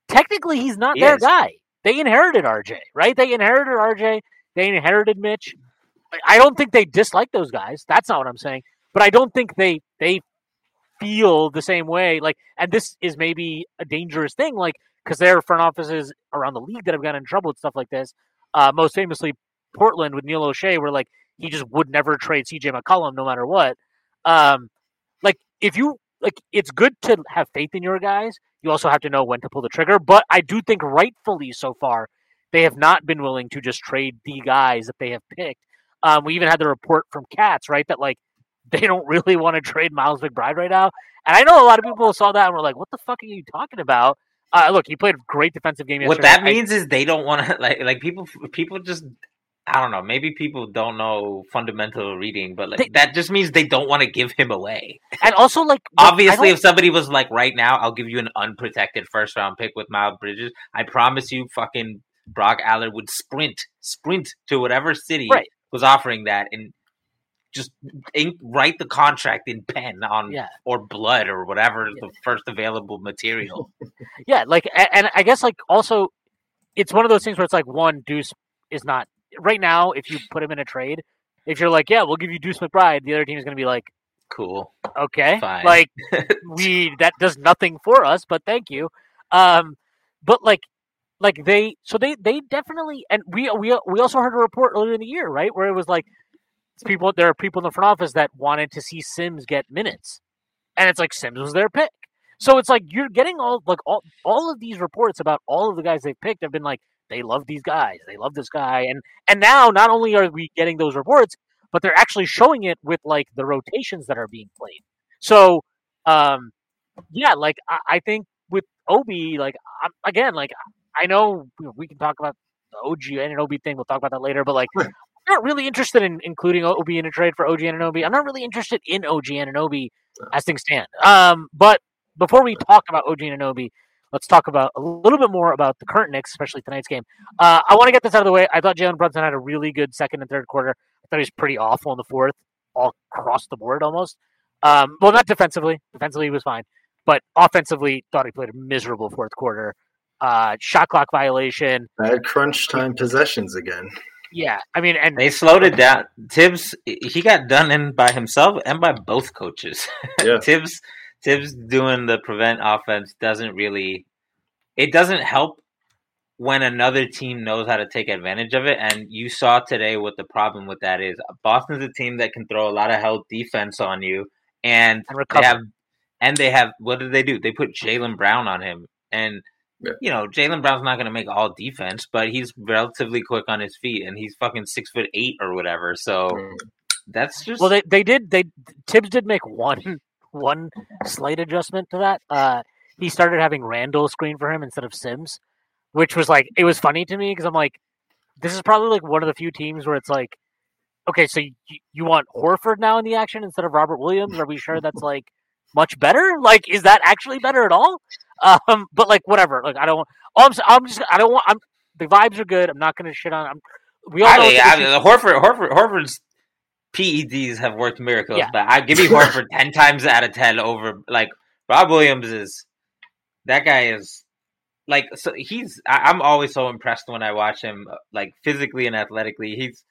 S1: technically he's not
S2: He
S1: their
S2: is.
S1: guy. They inherited RJ, right? They inherited RJ. They inherited Mitch. I don't think they dislike those guys. That's not what I'm saying. But I don't think they they feel the same way. Like, and this is maybe a dangerous thing, like because there are front offices around the league that have gotten in trouble with stuff like this. Uh, most famously, Portland with Neil Olshey, where like he just would never trade CJ McCollum no matter what. Um, like if you like, it's good to have faith in your guys. You also have to know when to pull the trigger. But I do think rightfully so far, they have not been willing to just trade the guys that they have picked. Um, we even had the report from Katz, right, that like *laughs* they don't really want to trade Miles McBride right now. And I know a lot of people saw that and were like, "What the fuck are you talking about?" Uh, look, he played a great defensive game yesterday.
S2: What that
S1: I-
S2: means is they don't want to *laughs* like like people people just I don't know. Maybe people don't know fundamental reading, but like
S1: They-
S2: that just means they don't want to give him away.
S1: and also like *laughs*
S2: Obviously, if somebody was like, right now, I'll give you an unprotected first round pick with Miles Bridges. I promise you, fucking Brock Aller would sprint, sprint to whatever city
S1: Right.
S2: was offering that, and just ink, write the contract in pen on
S1: Yeah.
S2: or blood or whatever the first available material. *laughs*
S1: Yeah, like, and I guess like also, it's one of those things where it's like one Deuce is not right now. If you put him in a trade, if you're like, yeah, we'll give you Deuce McBride, the other team is going to be like,
S2: cool.
S1: okay,
S2: Fine.
S1: like *laughs* we that does nothing for us, but thank you. Um, but like, like they, so they they definitely, and we we we also heard a report earlier in the year, right, where it was like people there are people in the front office that wanted to see Sims get minutes, and it's like Sims was their pick. So it's like you're getting all like all all of these reports about all of the guys they've picked have been like they love these guys, they love this guy, and and now not only are we getting those reports, but they're actually showing it with like the rotations that are being played. So, um, yeah, like I, I think with Obi, like I'm, again, like I know we- can talk about the OG and an Obi thing. We'll talk about that later, but like. I'm not really interested in including Obi in a trade for OG Anunoby. I'm not really interested in OG Anunoby as things stand. Um, but before we talk about OG Anunoby, let's talk about a little bit more about the current Knicks, especially tonight's game. Uh, I want to get this out of the way. I thought Jalen Brunson had a really good second and third quarter. I thought he was pretty awful in the fourth, all across the board almost. Um, well, not defensively. Defensively, he was fine, but offensively, thought he played a miserable fourth quarter. Uh, shot clock violation.
S3: Bad crunch time possessions again.
S1: Yeah, I mean, and
S2: They slowed it down. Thibs, he got done in by himself and by both coaches. *laughs*
S3: Yeah.
S2: Thibs, Thibs doing the prevent offense doesn't really. It doesn't help when another team knows how to take advantage of it. And you saw today what the problem with that is. Boston's a team that can throw a lot of help defense on you, and
S1: and
S2: they have, and they have. What did they do? They put Jaylen Brown on him, and
S3: Yeah.
S2: you know Jaylen Brown's not going to make all defense, but he's relatively quick on his feet, and he's fucking six foot eight or whatever. So
S3: Mm.
S2: that's just
S1: Well, they they did they Thibs did make one *laughs* one slight adjustment to that. Uh, he started having Randle screen for him instead of Sims, which was like it was funny to me because I'm like, this is probably like one of the few teams where it's like, okay, so you, you want Horford now in the action instead of Robert Williams? Are we sure that's like much better? Like, is that actually better at all? Um, but like whatever. Like I don't. I'm, I'm just I don't want. I'm the vibes are good. I'm not going to shit on. I'm. We all
S2: I
S1: know
S2: mean, I mean, Horford, Horford, Horford's PEDs have worked miracles,
S1: Yeah.
S2: but I give me *laughs* Horford ten times out of ten over like Rob Williams is. That guy is like so he's. I, I'm always so impressed when I watch him, like physically and athletically. He's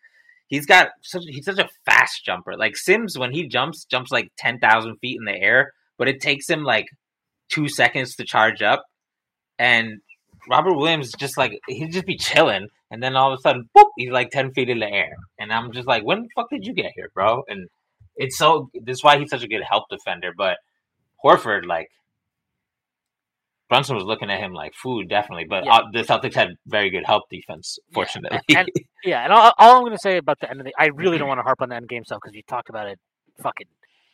S2: he's got such he's such a fast jumper. Like Sims, when he jumps, jumps like ten thousand feet in the air, but it takes him like two seconds to charge up. And Robert Williams just like he'd just be chilling, and then all of a sudden, boop, he's like ten feet in the air, and I'm just like, when the fuck did you get here, bro? And it's so this is why he's such a good help defender. But Horford, like Brunson was looking at him like food, definitely. But
S1: Yeah.
S2: uh, the Celtics had very good help defense, fortunately.
S1: and- Yeah, and all, all I'm going to say about the end of the, I really don't *clears throat* want to harp on the end game stuff because we talked about it fucking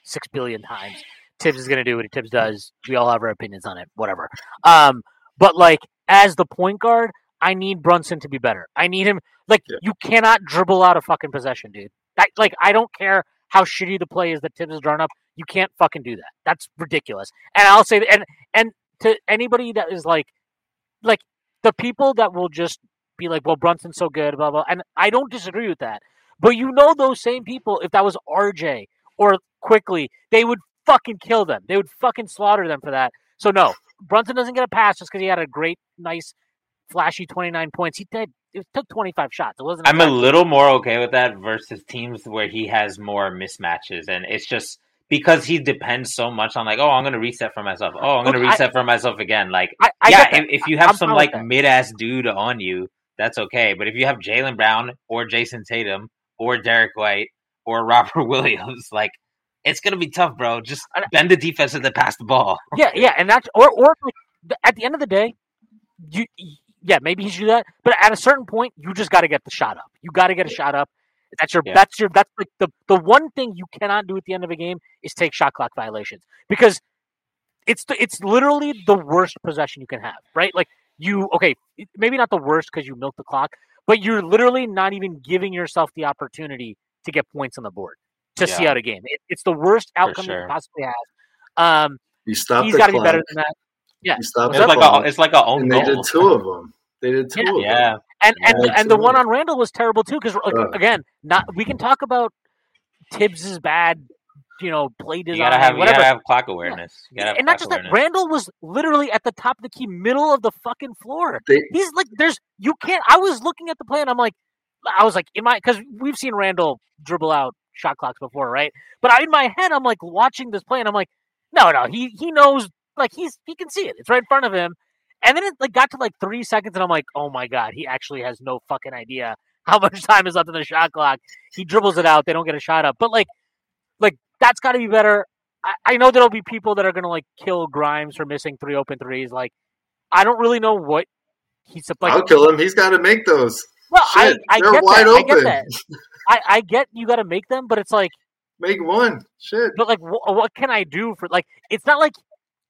S1: six billion times. Thibs is going to do what Thibs does. We all have our opinions on it, whatever. Um, but like as the point guard, I need Brunson to be better. I need him. Like
S3: Yeah.
S1: you cannot dribble out a fucking possession, dude. I, like I don't care how shitty the play is that Thibs has drawn up. You can't fucking do that. That's ridiculous. And I'll say, and and to anybody that is like, like the people that will just be like, well, Brunson's so good, blah blah. And I don't disagree with that. But you know those same people, if that was RJ or Quickley, they would fucking kill them. They would fucking slaughter them for that. So no, Brunson doesn't get a pass just because he had a great, nice, flashy 29 points. He did. It took 25 shots. It wasn't.
S2: I'm a little more okay with that versus teams where he has more mismatches, and it's just because he depends so much on like, oh, I'm going to reset for myself. Oh, I'm going to
S1: Look, I-
S2: reset for myself again. Like,
S1: I, I
S2: yeah, if, if you have
S1: I'm
S2: some like mid ass dude on you, that's okay. But if you have Jaylen Brown or Jayson Tatum or Derrick White or *laughs* Robert Williams, like. It's gonna be tough, bro. Just bend the defense and then pass the ball. *laughs*
S1: Yeah, yeah, and that's or or at the end of the day, you yeah maybe he should do that, but at a certain point, you just got to get the shot up. You got to get a shot up. That's your
S2: Yeah.
S1: that's your that's like the the one thing you cannot do at the end of a game is take shot clock violations because it's the, it's literally the worst possession you can have, right? Like you okay, maybe not the worst because you milk the clock, but you're literally not even giving yourself the opportunity to get points on the board to see out a game. It, it's the worst outcome you
S2: sure.
S1: can possibly have. Um,
S3: You stopped
S1: he's
S3: the
S1: got to be better than that. Yeah,
S3: You stopped
S2: It's like
S3: clock.
S2: a it's like a own
S3: and they
S2: goal.
S3: did two of them. They did two
S1: Yeah.
S3: of them.
S2: yeah,
S1: and and
S3: Yeah,
S1: and the one on Randle was terrible too because like,
S3: Ugh.
S1: again, not we can talk about Thibs's bad, you know, play
S2: you
S1: design,
S2: gotta have you
S1: whatever,
S2: gotta have clock awareness. You gotta have
S1: and not just
S2: awareness.
S1: that. Randle was literally at the top of the key, middle of the fucking floor.
S3: They,
S1: He's like, there's you can't. I was looking at the play and I'm like, I was like, in my because we've seen Randle dribble out shot clocks before, right? But I, in my head, I'm like watching this play and I'm like, no, no, he he knows, like he's he can see it. It's right in front of him. And then it like got to like three seconds and I'm like, oh my god, he actually has no fucking idea *laughs* how much time is left in the shot clock. He dribbles it out, they don't get a shot up. But like, like that's got to be better. I, I know there'll be people that are gonna like kill Grimes for missing three open threes. Like, I don't really know what he's like.
S3: I'll kill him. He's got to make those.
S1: Well,
S3: Shit,
S1: I, I get
S3: wide
S1: that. I get
S3: open.
S1: that. *laughs* I, I get you got to make them, but it's like,
S3: Make one. Shit.
S1: but like, wh- what can I do for like? It's not like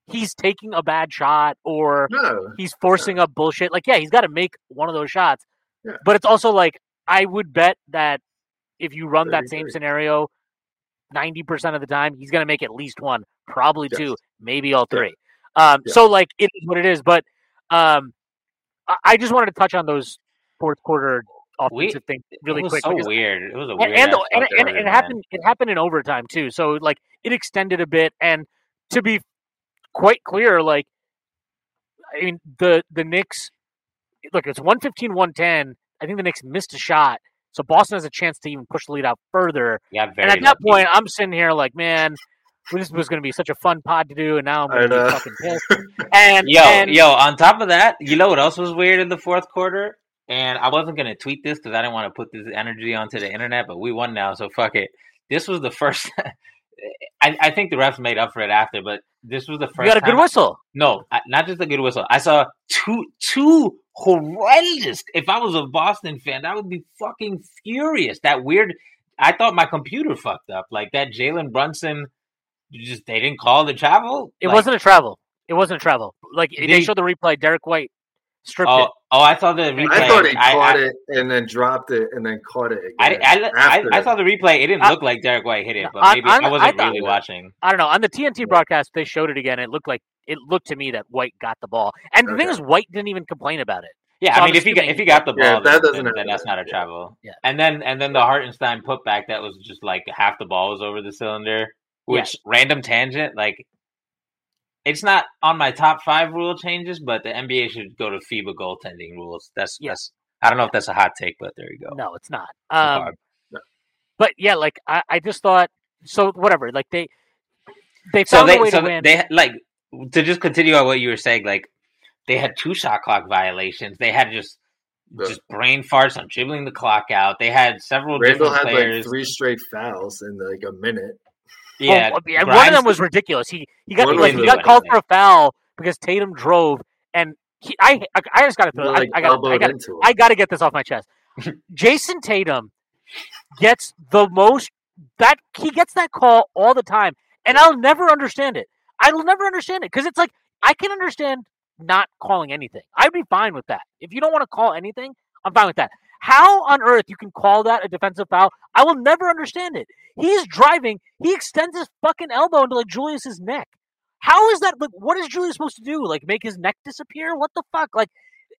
S1: he's taking a bad shot or
S3: No.
S1: he's forcing up bullshit. Like, yeah, he's got to make one of those shots.
S3: Yeah.
S1: But it's also like I would bet that if you run that same scenario, ninety percent of the time he's gonna make at least one, probably
S3: Yes.
S1: two, maybe all
S3: Yeah.
S1: three. Um,
S3: Yeah.
S1: so like it is what it is. But um, I, I just wanted to touch on those fourth quarter
S2: We-
S1: offensive things really
S2: it was
S1: quick.
S2: so
S1: because-
S2: weird. It was a weird.
S1: and, and, and
S2: quarter,
S1: it
S2: man.
S1: happened it happened in overtime too so like it extended a bit and to be quite clear like i mean the the Knicks look it's 115-110 i think the Knicks missed a shot so boston has a chance to even push the lead out further
S2: Yeah, very
S1: and at that
S2: lucky.
S1: point i'm sitting here like man this was going to be such a fun pod to do and now i'm going to be fucking pissed *laughs* and
S2: Yo,
S1: and,
S2: yo, on top of that, you know what else was weird in the fourth quarter? And I wasn't gonna tweet this because I didn't want to put this energy onto the internet, but we won now, so fuck it. This was the first. *laughs* I, I think the refs made up for it after, but this was the first.
S1: you got a good whistle
S2: No, I- not just a good whistle. I saw two two horrendous. If I was a Boston fan, I would be fucking furious. That weird. I thought my computer fucked up. Like that Jalen Brunson. Just they didn't call the travel.
S1: it
S2: Like,
S1: wasn't a travel it wasn't a travel like they
S2: They-
S1: showed the replay derrick white stripped
S2: Oh,
S1: it
S2: oh! I saw the replay.
S3: I thought he
S2: I-
S3: caught
S2: I-
S3: it and then dropped it and then caught it
S2: I,
S3: again.
S2: I, I,
S3: after
S2: I saw the replay. It didn't
S1: I-
S2: look like Derrick White hit it, but
S1: I-
S2: maybe
S1: I'm-
S2: I,
S1: I
S2: wasn't
S1: thought-
S2: really watching.
S1: I don't know. On the TNT broadcast, they showed it again. It looked like it looked to me that White got the ball, and the thing is, White didn't even complain about it.
S2: Yeah,
S1: So
S2: I mean, if he got, if he got the ball,
S3: Yeah, that
S2: then,
S3: doesn't
S2: then, then that's not a travel.
S1: Yeah.
S2: And then and then the Hartenstein putback that was just like half the ball was over the cylinder, which random tangent like. It's not on my top five rule changes, but the NBA should go to FIBA goaltending rules. That's
S1: Yeah.
S2: that's. I don't know if that's a hot take, but there you go.
S1: No, it's not. Um,
S2: far.
S1: but yeah, like I, I just thought. So whatever. Like they, they
S2: so
S1: found
S2: they
S1: a way
S2: so
S1: to win.
S2: they like to just continue on what you were saying like they had two shot clock violations they had just
S3: Yeah.
S2: just brain farts on dribbling the clock out they had several
S3: Randle
S2: different
S3: had
S2: players
S3: like three straight fouls in like a minute.
S2: Oh, yeah
S1: Oh, and one of them was ridiculous. He he got
S3: One
S1: like he got called for a foul because Tatum drove, and he, I I just got to throw.
S3: like
S1: I, I got I got. I got to get this off my chest. *laughs* Jayson Tatum gets the most that he gets that call all the time, and I'll never understand it. I'll never understand it because it's like I can understand not calling anything. I'd be fine with that. If you don't want to call anything, I'm fine with that. How on earth you can call that a defensive foul? I will never understand it. He's driving. He extends his fucking elbow into like Julius's neck. How is that? Like, what is Julius supposed to do? Like, make his neck disappear? What the fuck? Like,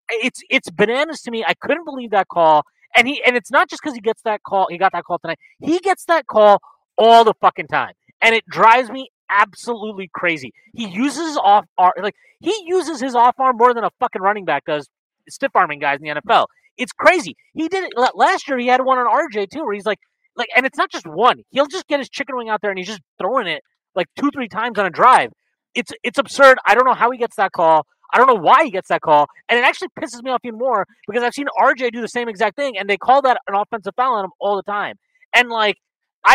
S1: it's it's bananas to me. I couldn't believe that call. And he and it's not just because he gets that call. He got that call tonight. He gets that call all the fucking time. and it drives me absolutely crazy. He uses off arm like he uses his off arm more than a fucking running back does stiff arming guys in the NFL. It's crazy. He did it last year. He had one on RJ too, where he's like, like, and it's not just one. He'll just get his chicken wing out there and he's just throwing it like two, three times on a drive. It's it's absurd. I don't know how he gets that call. I don't know why he gets that call, and it actually pisses me off even more because I've seen RJ do the same exact thing, and they call that an offensive foul on him all the time. And like,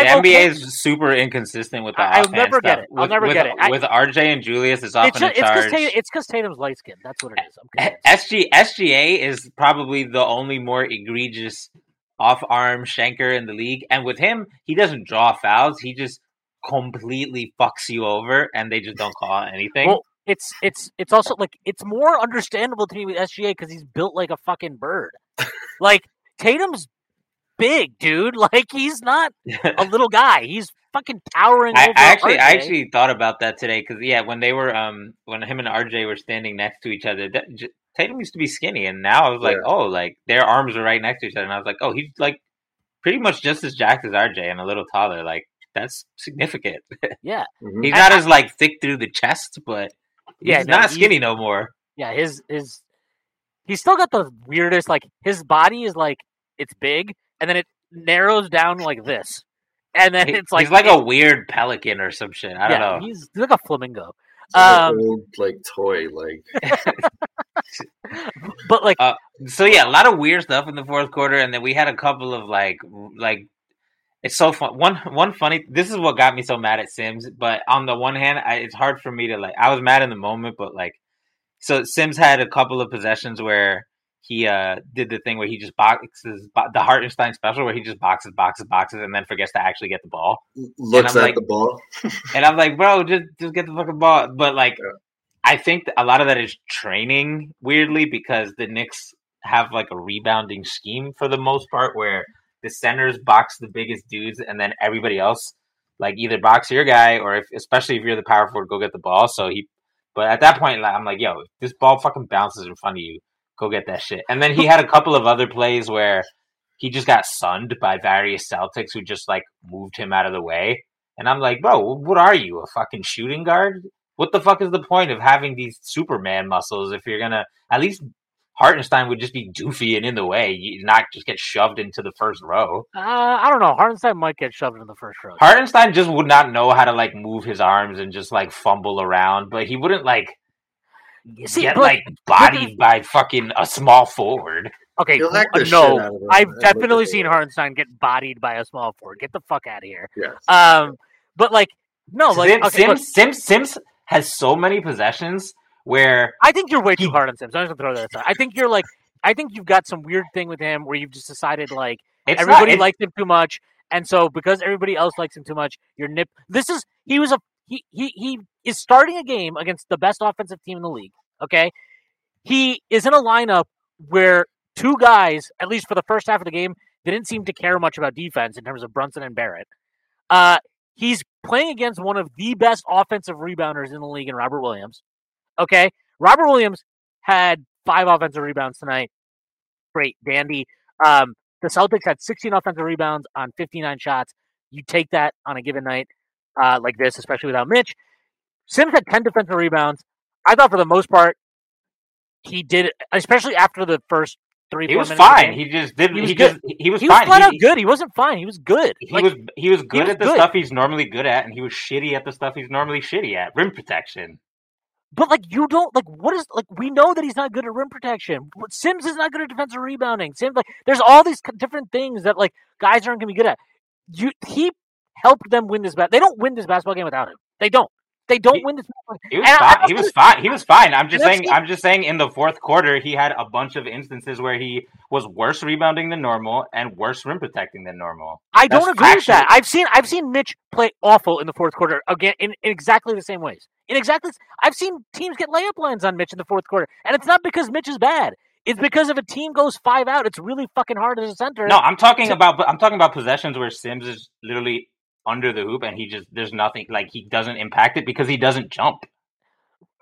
S2: the
S1: I
S2: NBA is super inconsistent with the
S1: I- I'll never get it. I'll
S2: With-
S1: never
S2: with,
S1: get it. I-
S2: with RJ and Julius is often
S1: it's it's because. Tatum, it's because Tatum's light skin. That's what it is. I'm. Eh,
S2: SG SGA is probably the only more egregious off arm shanker in the league, and with him, he doesn't draw fouls. He just completely fucks you over, and they just don't call anything.
S1: Well, it's it's it's also like it's more understandable to me with SGA because he's built like a fucking bird. like Tatum's big, dude. *laughs* Like he's not *laughs* a little guy. He's fucking towering
S2: I,
S1: over.
S2: I actually, I actually thought about that today because yeah, when they were um when him and RJ were standing next to each other, that, J- Tatum used to be skinny, and now I was like,
S3: Yeah.
S2: oh, like their arms are right next to each other, and I was like, oh, he's like pretty much just as jacked as RJ and a little taller. Like that's significant. *laughs*
S1: yeah,
S3: Mhm.
S2: He's
S1: I-
S2: not
S1: I-
S2: as like thick through the chest, but he's
S1: Yeah, no,
S2: not
S1: he's-
S2: skinny no more.
S1: yeah. His his he's still got the weirdest. Like his body is like it's big, and then it narrows down like this, and then
S2: He-
S1: it's like
S2: he's like a weird pelican or some shit. I don't
S1: yeah,
S2: know.
S1: He's, he's like a flamingo.
S3: It's like
S1: Um,
S3: old like toy, like *laughs*
S1: But like
S2: So yeah, a lot of weird stuff in the fourth quarter, and then we had a couple of like like it's so fun. One one funny. This is what got me so mad at Sims. But on the one hand, I, it's hard for me to like. I was mad in the moment, but like, so Sims had a couple of possessions where he uh did the thing where he just boxes bo- the Hartenstein special where he just boxes boxes boxes and then forgets to actually get the ball.
S3: looks at
S2: like-
S3: the ball. *laughs*
S2: And I'm like, bro, just just get the fucking ball. But like,
S3: Yeah.
S2: I think a lot of that is training weirdly because the Knicks have like a rebounding scheme for the most part, where the centers box the biggest dudes, and then everybody else like either box your guy or if especially if you're the power forward, go get the ball. So he, but at that point, like, I'm like, yo, this ball fucking bounces in front of you, go get that shit. And then he had a couple of other plays where he just got sunned by various Celtics who just like moved him out of the way. And I'm like, bro, what are you, a fucking shooting guard? What the fuck is the point of having these Superman muscles if you're gonna at least Hartenstein would just be doofy and in the way, you not just get shoved into the first row.
S1: uh, I don't know. Hartenstein might get shoved in the first row.
S2: Hartenstein just would not know how to like move his arms and just like fumble around, but he wouldn't like
S1: See,
S2: get
S1: but-
S2: like bodied by fucking a small forward.
S1: Okay,
S3: He'll hack
S1: uh,
S3: the shit
S1: no,
S3: out of him
S1: I've
S3: and
S1: definitely seen
S3: it.
S1: Hartenstein get bodied by a small forward. Get the fuck out of here.
S3: Yes.
S1: Um, but like, no, like,
S2: Sims,
S1: okay, look,
S2: Sims, Sims Sims has so many possessions where
S1: I think you're way too hard on Sims. I'm just gonna throw that aside. I think you're like, I think you've got some weird thing with him where you've just decided like
S2: it's
S1: everybody
S2: not,
S1: likes him too much, and so because everybody else likes him too much, you're nip. This is he was a he he he is starting a game against the best offensive team in the league. Okay, he is in a lineup where two guys, at least for the first half of the game, didn't seem to care much about defense in terms of Brunson and Barrett. Uh, he's playing against one of the best offensive rebounders in the league in Robert Williams. Okay, Robert Williams had five offensive rebounds tonight. Great, dandy. Um, the Celtics had 16 offensive rebounds on 59 shots. You take that on a given night uh, like this, especially without Mitch. Sims had 10 defensive rebounds. I thought for the most part, he did, especially after the first three.
S2: he was
S1: minutes of the
S2: fine. He just didn't.
S1: He
S2: He,
S1: was
S2: just he was
S1: He was
S2: fine.
S1: flat
S2: he,
S1: out good. He wasn't fine. He was good.
S2: He
S1: Like,
S2: was he was good
S1: was
S2: at the
S1: good.
S2: stuff he's normally good at, and he was shitty at the stuff he's normally shitty at. Rim protection.
S1: But like you don't like what is like we know that he's not good at rim protection. Sims is not good at defensive rebounding. Sims like there's all these different things that like guys aren't gonna be good at. You he helped them win this bat. They don't win this basketball game without him. They don't. They don't
S2: He-
S1: win this. basketball
S2: He was
S1: I-
S2: fine. He was fine. He was fine. I'm just saying. I'm just saying. In the fourth quarter, he had a bunch of instances where he was worse rebounding than normal and worse rim protecting than normal.
S1: I don't
S2: That's
S1: agree with that. I've seen I've seen Mitch play awful in the fourth quarter again in, in exactly the same ways. In exactly, I've seen teams get layup lines on Mitch in the fourth quarter, and it's not because Mitch is bad. It's because if a team goes five out, it's really fucking hard as a center.
S2: No, I'm talking
S1: So-
S2: about. I'm talking about possessions where Sims is literally under the hoop and he just there's nothing like he doesn't impact it because he doesn't jump.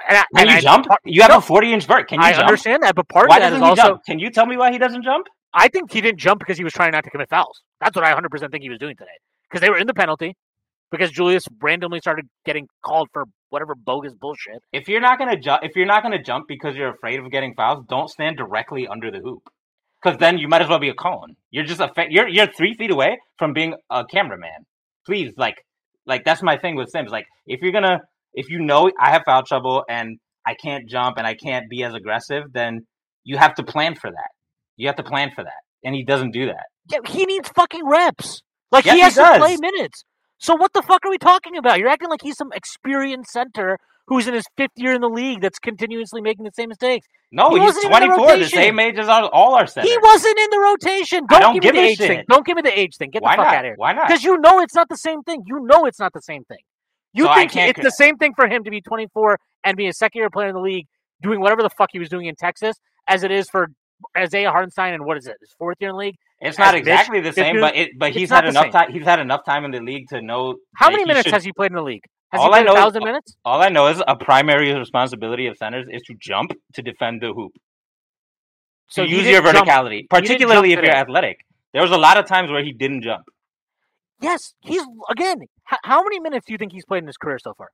S1: and I,
S2: Can
S1: and
S2: you
S1: I-
S2: jump? You have
S1: No.
S2: a 40 inch vert. Can you
S1: I
S2: jump?
S1: understand that, but part
S2: Why
S1: of that
S2: doesn't
S1: is
S2: he
S1: also
S2: jump? Can you tell me why he doesn't jump?
S1: I think he didn't jump because he was trying not to commit fouls. That's what I 100% think he was doing today. Because they were in the penalty. because Julius randomly started getting called for whatever bogus bullshit.
S2: If you're not gonna jump, if you're not gonna jump because you're afraid of getting fouls, don't stand directly under the hoop. Because then you might as well be a cone. You're just a fa- you're you're three feet away from being a cameraman. Please, like, like that's my thing with Sims. Like, if you're gonna, if you know I have foul trouble and I can't jump and I can't be as aggressive, then you have to plan for that. You have to plan for that, and he doesn't do that.
S1: Yeah, he needs fucking reps. Like
S2: Yeah,
S1: he
S2: he
S1: has to play minutes. So what the fuck are we talking about? You're acting like he's some experienced center who's in his fifth year in the league that's continuously making the same mistakes.
S2: No,
S1: He
S2: he's
S1: wasn't even in the
S2: 24, the same age as all, our centers.
S1: He wasn't in the rotation. Don't,
S2: don't
S1: give me the age thing. Don't give me the age thing. Get
S2: Why
S1: the fuck
S2: not?
S1: out of here.
S2: Why not?
S1: Because you know it's not the same thing. You know it's not the same thing. You
S2: So
S1: think it's the same thing for him to be 24 and be a second year player in the league doing whatever the fuck he was doing in Texas as it is for Isaiah Hartenstein and what is it? His fourth year in the league?
S2: It's not
S1: as Mitch,
S2: exactly the same, but it, but he's had enough time. He's had enough time in the league to know.
S1: How many minutes
S2: should-
S1: has he played in the league? Has
S2: All
S1: he
S2: I know
S1: a
S2: is-
S1: minutes?
S2: All I know is a primary responsibility of centers is to jump to defend the hoop.
S1: So
S2: use your
S1: didn't jump.
S2: verticality, particularly if you're athletic. There was a lot of times where he didn't jump.
S1: Yes, he's again. H- how many minutes do you think he's played in his career so far?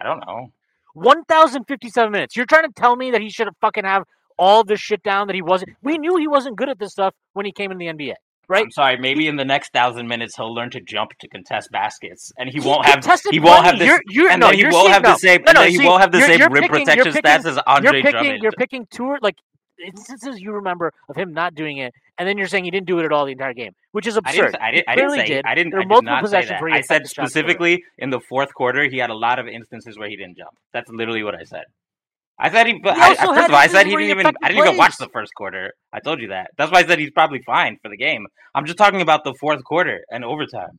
S2: I don't know.
S1: One thousand fifty-seven minutes. You're trying to tell me that he should have fucking have all this shit down that he wasn't. We knew he wasn't good at this stuff when he came in the NBA, right?
S2: I'm sorry. Maybe in the next thousand minutes he'll learn to jump to contest baskets, and he,
S1: He
S2: won't have. He won't have this,
S1: You're, you're,
S2: and
S1: no,
S2: he won't have the same.
S1: No, no,
S2: he won't have the same
S1: you're
S2: rim
S1: picking-
S2: protection
S1: you're picking-
S2: stats as Andre
S1: you're picking,
S2: Drummond.
S1: You're picking two like instances you remember of him not doing it, and then you're saying he didn't do it at all the entire game, which is
S2: I
S1: absurd.
S2: didn't. I didn't. I didn't say.
S1: did.
S2: I didn't.
S1: There
S2: I
S1: were
S2: did
S1: multiple
S2: not say
S1: possessions
S2: that.
S1: where he
S2: I said
S1: affected shots clearly.
S2: specifically in the fourth quarter, he had a lot of instances where he didn't jump. That's literally what I said. I said he. But
S1: He
S2: I,
S1: also
S2: first of all, I said he didn't even. I didn't even watch the first quarter. I told you that. That's why I said he's probably fine for the game. I'm just talking about the fourth quarter and overtime.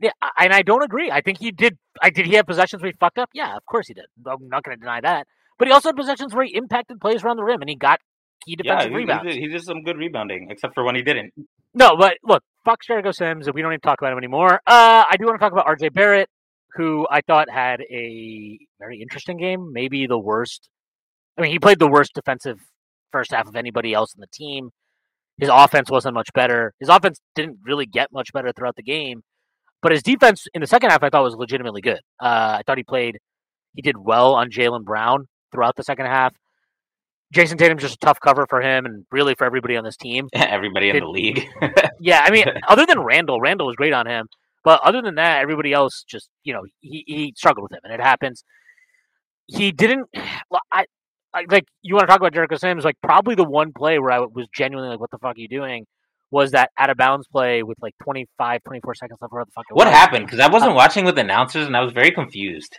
S1: Yeah, and I don't agree. I think he did. I did. He have possessions where he fucked up. Yeah, of course he did. I'm not going to deny that. But he also had possessions where he impacted plays around the rim, and he got key defensive
S2: he, he,
S1: rebounds.
S2: did, he did some good rebounding, except for when he didn't.
S1: No, but look, fuck Jericho Sims, and we don't even talk about him anymore. Uh, I do want to talk about RJ Barrett, who I thought had a very interesting game. Maybe the worst. I mean, he played the worst defensive first half of anybody else in the team. His offense wasn't much better. His offense didn't really get much better throughout the game, but his defense in the second half I thought was legitimately good. Uh, I thought he played, he did well on Jaylen Brown throughout the second half. Jayson Tatum's just a tough cover for him and really for everybody on this team. *laughs*
S2: Everybody in the league.
S1: Yeah, I mean, *laughs* other than Randle, Randle was great on him, but other than that, everybody else just you know he, he struggled with him, and it happens. He didn't. *sighs* I, I like you want to talk about Jericho Sims? Like probably the one play where I was genuinely like, "What the fuck are you doing?" Was that out of bounds play with like 25, 24 seconds left? Where the fuck? It
S2: what
S1: was.
S2: happened? Because I uh, wasn't watching with announcers, and I was very confused.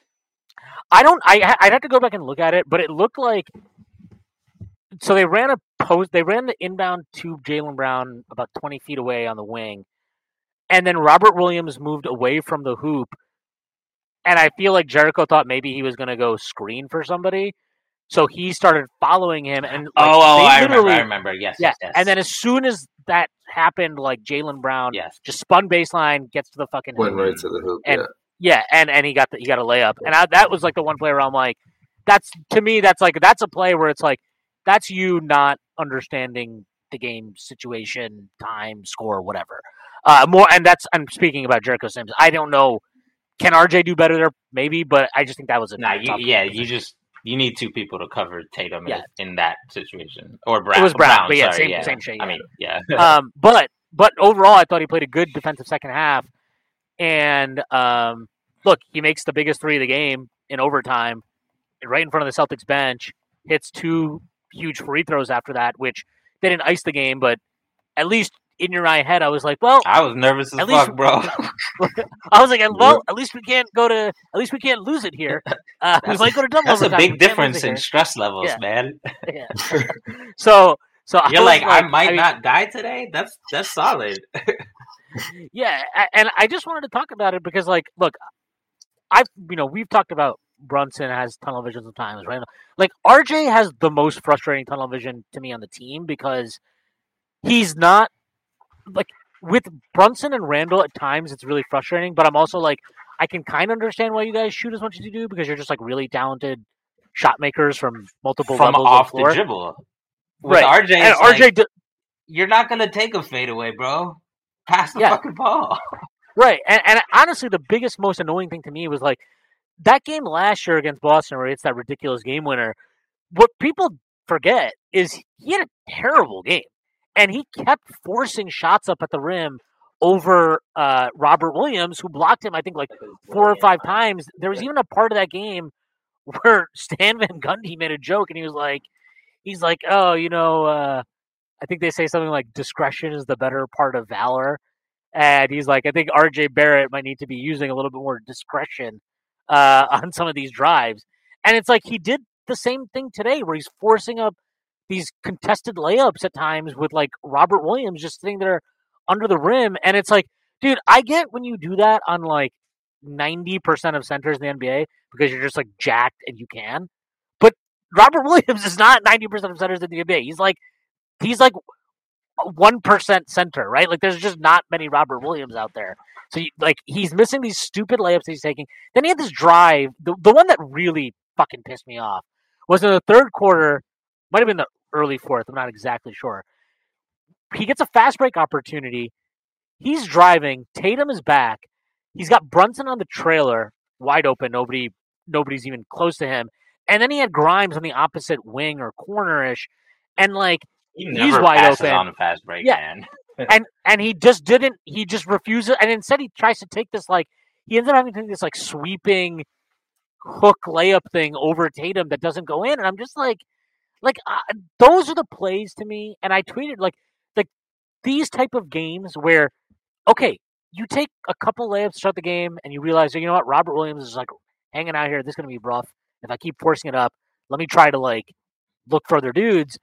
S1: I don't. I I'd have to go back and look at it, but it looked like. So they ran a post. They ran the inbound to Jaylen Brown about twenty feet away on the wing, and then Robert Williams moved away from the hoop, and I feel like Jericho thought maybe he was going to go screen for somebody, so he started following him. And like,
S2: oh, oh, I remember. I remember. Yes,
S1: Yeah,
S2: yes, yes.
S1: and then as soon as that happened, like Jaylen Brown
S2: yes,
S1: just spun baseline, gets to the fucking
S3: Went
S1: hoop.
S3: right to the hoop.
S1: And-
S3: yeah.
S1: Yeah, and and he got the, he got a layup, and I, that was like the one play where I'm like, that's to me that's like that's a play where it's like that's you not understanding the game situation, time, score, whatever. Uh, more, and that's I'm speaking about Jericho Sims. I don't know, can RJ do better there? Maybe, but I just think that was a
S2: Nah, you, yeah,
S1: position.
S2: you just you need two people to cover Tatum
S1: Yeah.
S2: in, that situation, or Brown.
S1: It was Brown, but yeah,
S2: sorry,
S1: same-
S2: yeah.
S1: same shit,
S2: I mean, yeah, *laughs*
S1: um, but but overall, I thought he played a good defensive second half. And um, look, he makes the biggest three of the game in overtime, right in front of the Celtics bench. Hits two huge free throws after that, which they didn't ice the game, but at least in your eye head, I was like, well,
S2: I was nervous as
S1: At
S2: fuck,
S1: least-
S2: bro. *laughs*
S1: I was like, well, at least we can't go to, at least we can't lose it here. Uh, we might go to double
S2: That's a big
S1: we can't lose
S2: difference in stress levels,
S1: Yeah.
S2: man.
S1: Yeah. *laughs* so, so I
S2: You're
S1: was
S2: like, I might
S1: mean,
S2: not die today. That's that's solid. *laughs*
S1: Yeah, and I just wanted to talk about it because, like, look, I've you know we've talked about Brunson has tunnel vision sometimes, right? Like RJ has the most frustrating tunnel vision to me on the team because he's not like with Brunson and Randall at times it's really frustrating, but I'm also like I can kind of understand why you guys shoot as much as you do because you're just like really talented shot makers from multiple
S2: From
S1: levels
S2: off
S1: of the floor.
S2: the dribble. With
S1: Right.
S2: RJ,
S1: and RJ
S2: like,
S1: d-
S2: you're not gonna take a fadeaway, bro. Pass the
S1: Yeah.
S2: fucking ball. *laughs*
S1: Right. And, and honestly, the biggest, most annoying thing to me was like that game last year against Boston, where it's that ridiculous game winner. What people forget is he had a terrible game, and he kept forcing shots up at the rim over uh, Robert Williams, who blocked him. I think like four or five times. There was even a part of that game *laughs* where Stan Van Gundy made a joke, and he was like, he's like, oh, you know, uh, I think they say something like discretion is the better part of valor. And he's like, I think RJ Barrett might need to be using a little bit more discretion uh, *laughs* on some of these drives. And it's like he did the same thing today where he's forcing up these contested layups at times with like Robert Williams just sitting there under the rim. And it's like, dude, I get when you do that on like 90% of centers in the NBA because you're just like jacked and you can. But Robert *laughs* Williams is not 90% of centers in the NBA. He's like, he's like one percent center, right? Like there's just not many Robert Williams out there. So you, like he's missing these stupid layups he's taking. Then he had this drive. The the one that really fucking pissed me off was in the third quarter. Might have been the early fourth. I'm not exactly sure. He gets a fast break opportunity. He's driving. Tatum is back. He's got Brunson on the trailer, wide open. Nobody, nobody's even close to him. And then he had Grimes on the opposite wing or cornerish, and like
S2: He
S1: He's wide open.
S2: on the fast break,
S1: Yeah.
S2: man. *laughs*
S1: and and he just didn't. He just refuses, and instead he tries to take this like he ends up having to take this like sweeping hook layup thing over Tatum that doesn't go in, and I'm just like, like uh, those are the plays to me. And I tweeted like like these type of games where okay, you take a couple layups to start the game, and you realize you know what Robert Williams is like hanging out here. This is gonna be rough if I keep forcing it up. Let me try to like look for other dudes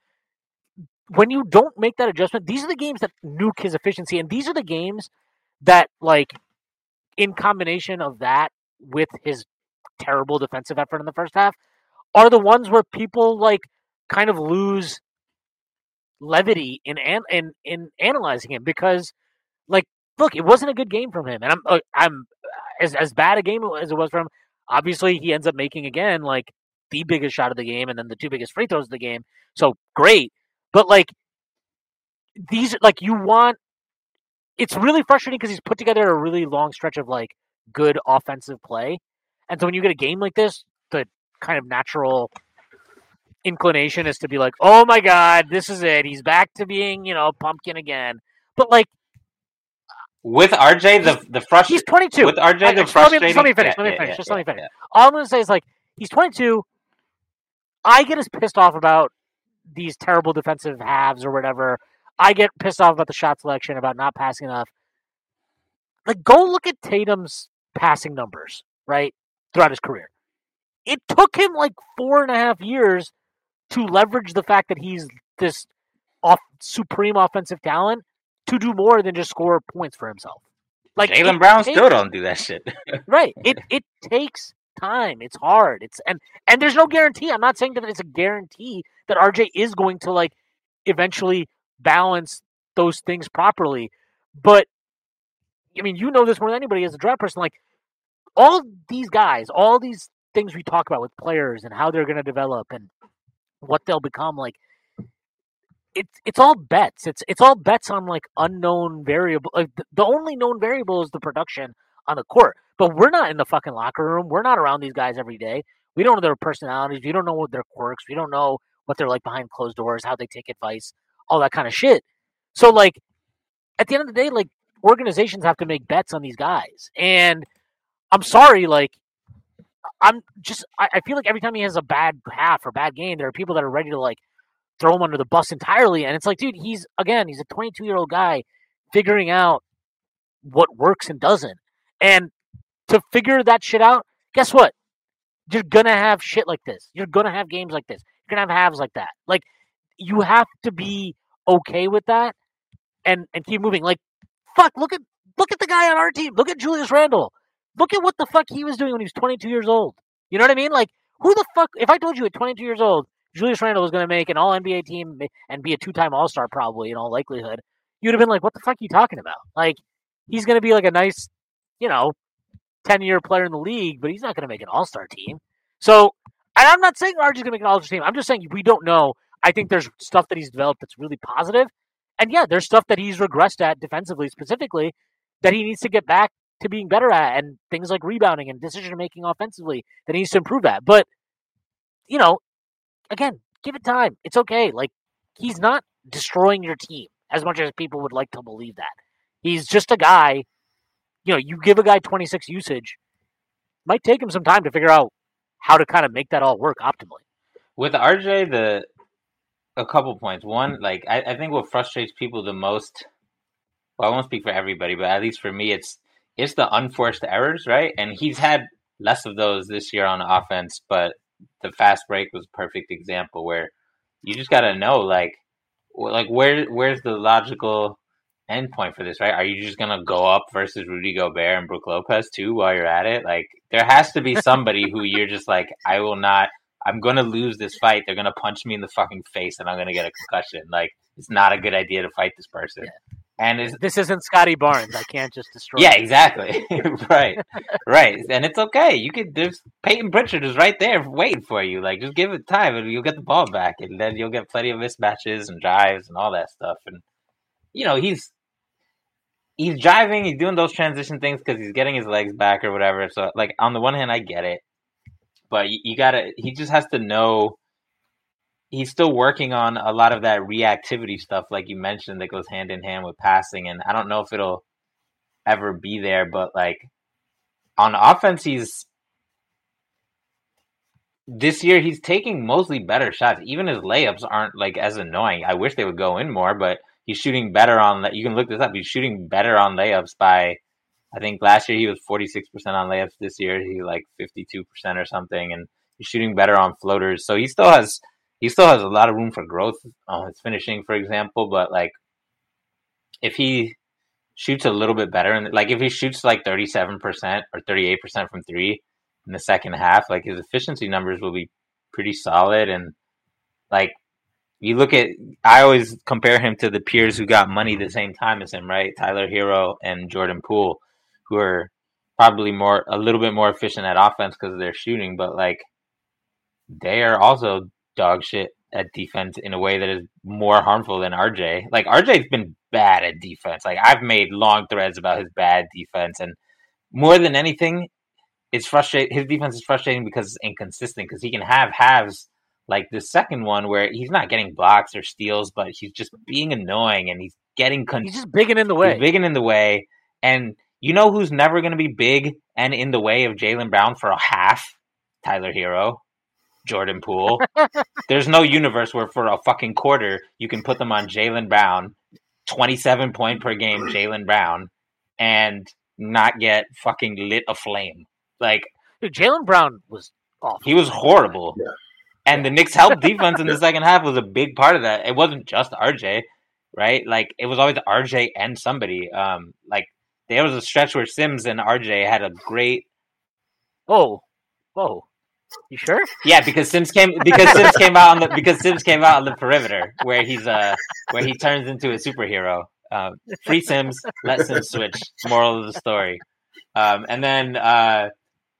S1: when you don't make that adjustment, these are the games that nuke his efficiency, and these are the games that, like, in combination of that with his terrible defensive effort in the first half, are the ones where people like kind of lose levity in an, in in analyzing him because, like, look, it wasn't a good game from him, and I'm I'm as as bad a game as it was from. Obviously, he ends up making again like the biggest shot of the game, and then the two biggest free throws of the game. So great. But like these, like you want, it's really frustrating because he's put together a really long stretch of like good offensive play, and so when you get a game like this, the kind of natural inclination is to be like, oh my god, this is it. He's back to being you know pumpkin again. But like
S2: With RJ, the the
S1: he's 22.
S2: with RJ,
S1: I-
S2: the
S1: let
S2: frustrating.
S1: just let me finish,
S2: yeah,
S1: let me finish,
S2: yeah,
S1: just let me finish.
S2: yeah.
S1: All I'm going to say is like he's 22. I get as pissed off about these terrible defensive halves or whatever. I get pissed off about the shot selection, about not passing enough. Like, go look at Tatum's passing numbers, right, throughout his career. It took him like four and a half years to leverage the fact that he's this off supreme offensive talent to do more than just score points for himself. Like Jaylen
S2: Brown
S1: takes-
S2: still don't do that shit. *laughs*
S1: right it it takes time it's hard it's and and there's no guarantee i'm not saying that it's a guarantee that rj is going to like eventually balance those things properly but i mean you know this more than anybody as a draft person like all these guys all these things we talk about with players and how they're going to develop and what they'll become like it's it's all bets it's it's all bets on like unknown variable like the, the only known variable is the production on the court but we're not in the fucking locker room. We're not around these guys every day. We don't know their personalities. We don't know what their quirks. We don't know what they're like behind closed doors, how they take advice, all that kind of shit. So like at the end of the day, like organizations have to make bets on these guys. And I'm sorry, like I'm just I, I feel like every time he has a bad half or bad game, there are people that are ready to like throw him under the bus entirely. And it's like, dude, he's again, he's a 22 year old guy figuring out what works and doesn't. And to figure that shit out, guess what? You're gonna have shit like this. You're gonna have games like this. You're gonna have halves like that. Like you have to be okay with that and and keep moving. Like fuck, look at look at the guy on our team. Look at Julius Randle. Look at what the fuck he was doing when he was 22 years old. You know what I mean? Like who the fuck? If I told you at 22 years old, Julius Randle was gonna make an All NBA team and be a two time All Star probably in all likelihood, you'd have been like, what the fuck are you talking about? Like he's gonna be like a nice, you know, 10 year player in the league, but he's not going to make an all star team. So, and I'm not saying RJ's going to make an all star team. I'm just saying we don't know. I think there's stuff that he's developed that's really positive. And yeah, there's stuff that he's regressed at defensively specifically that he needs to get back to being better at, and things like rebounding and decision making offensively that he needs to improve at. But you know, again, give it time. It's okay. Like he's not destroying your team as much as people would like to believe that. He's just a guy. You know, you give a guy 26 usage, might take him some time to figure out how to kind of make that all work optimally.
S2: With RJ, the a couple points. One, like I, I think what frustrates people the most. Well, I won't speak for everybody, but at least for me, it's it's the unforced errors, right? And he's had less of those this year on offense, but the fast break was a perfect example where you just got to know, like, like where where's the logical endpoint for this, right? Are you just gonna go up versus Rudy Gobert and Brook Lopez too while you're at it? Like, there has to be somebody who you're just like, I will not I'm gonna lose this fight. They're gonna punch me in the fucking face, and I'm gonna get a concussion. Like it's not a good idea to fight this person. Yeah. And
S1: this isn't Scottie Barnes. I can't just destroy.
S2: Yeah, exactly. *laughs* right, *laughs* right. And it's okay. You could. There's Payton Pritchard is right there waiting for you. Like just give it time, and you'll get the ball back, and then you'll get plenty of mismatches and drives and all that stuff. And you know he's he's driving. He's doing those transition things because he's getting his legs back or whatever. So like on the one hand, I get it but you, you gotta. He just has to know. He's still working on a lot of that reactivity stuff, like you mentioned, that goes hand in hand with passing. And I don't know if it'll ever be there, but like on offense, he's this year he's taking mostly better shots. Even his layups aren't like as annoying. I wish they would go in more, but he's shooting better on that. You can look this up. He's shooting better on layups by I think last year he was 46% on layups. This year he like 52% or something, and he's shooting better on floaters. So he still has he still has a lot of room for growth on his finishing, for example. But like, if he shoots a little bit better, and like if he shoots like 37% or 38% from three in the second half, like his efficiency numbers will be pretty solid. And like you look at, I always compare him to the peers who got money the same time as him, right? Tyler Herro and Jordan Poole who are probably more a little bit more efficient at offense because of their shooting, but like they are also dog shit at defense in a way that is more harmful than RJ. Like RJ's been bad at defense. Like I've made long threads about his bad defense, and more than anything, it's frustrating. His defense is frustrating because it's inconsistent. Because he can have halves like the second one where he's not getting blocks or steals, but he's just being annoying and he's getting
S1: con- he's just bigging in the way,
S2: he's bigging in the way, and you know who's never going to be big and in the way of Jaylen Brown for a half? Tyler Herro, Jordan Poole. *laughs* There's no universe where for a fucking quarter you can put them on Jaylen Brown, 27 point per game Jaylen Brown, and not get fucking lit aflame. Like
S1: Jalen Brown was awful.
S2: He was horrible. Yeah. And the Knicks' help defense in the second half was a big part of that. It wasn't just RJ, right? Like it was always RJ and somebody. Um, like there was a stretch where Sims and RJ had a great.
S1: Oh, whoa! You sure?
S2: Yeah, because Sims came because Sims came out on the because Sims came out on the perimeter where he's uh where he turns into a superhero. Um, free Sims, let Sims switch. Moral of the story. Um, and then uh,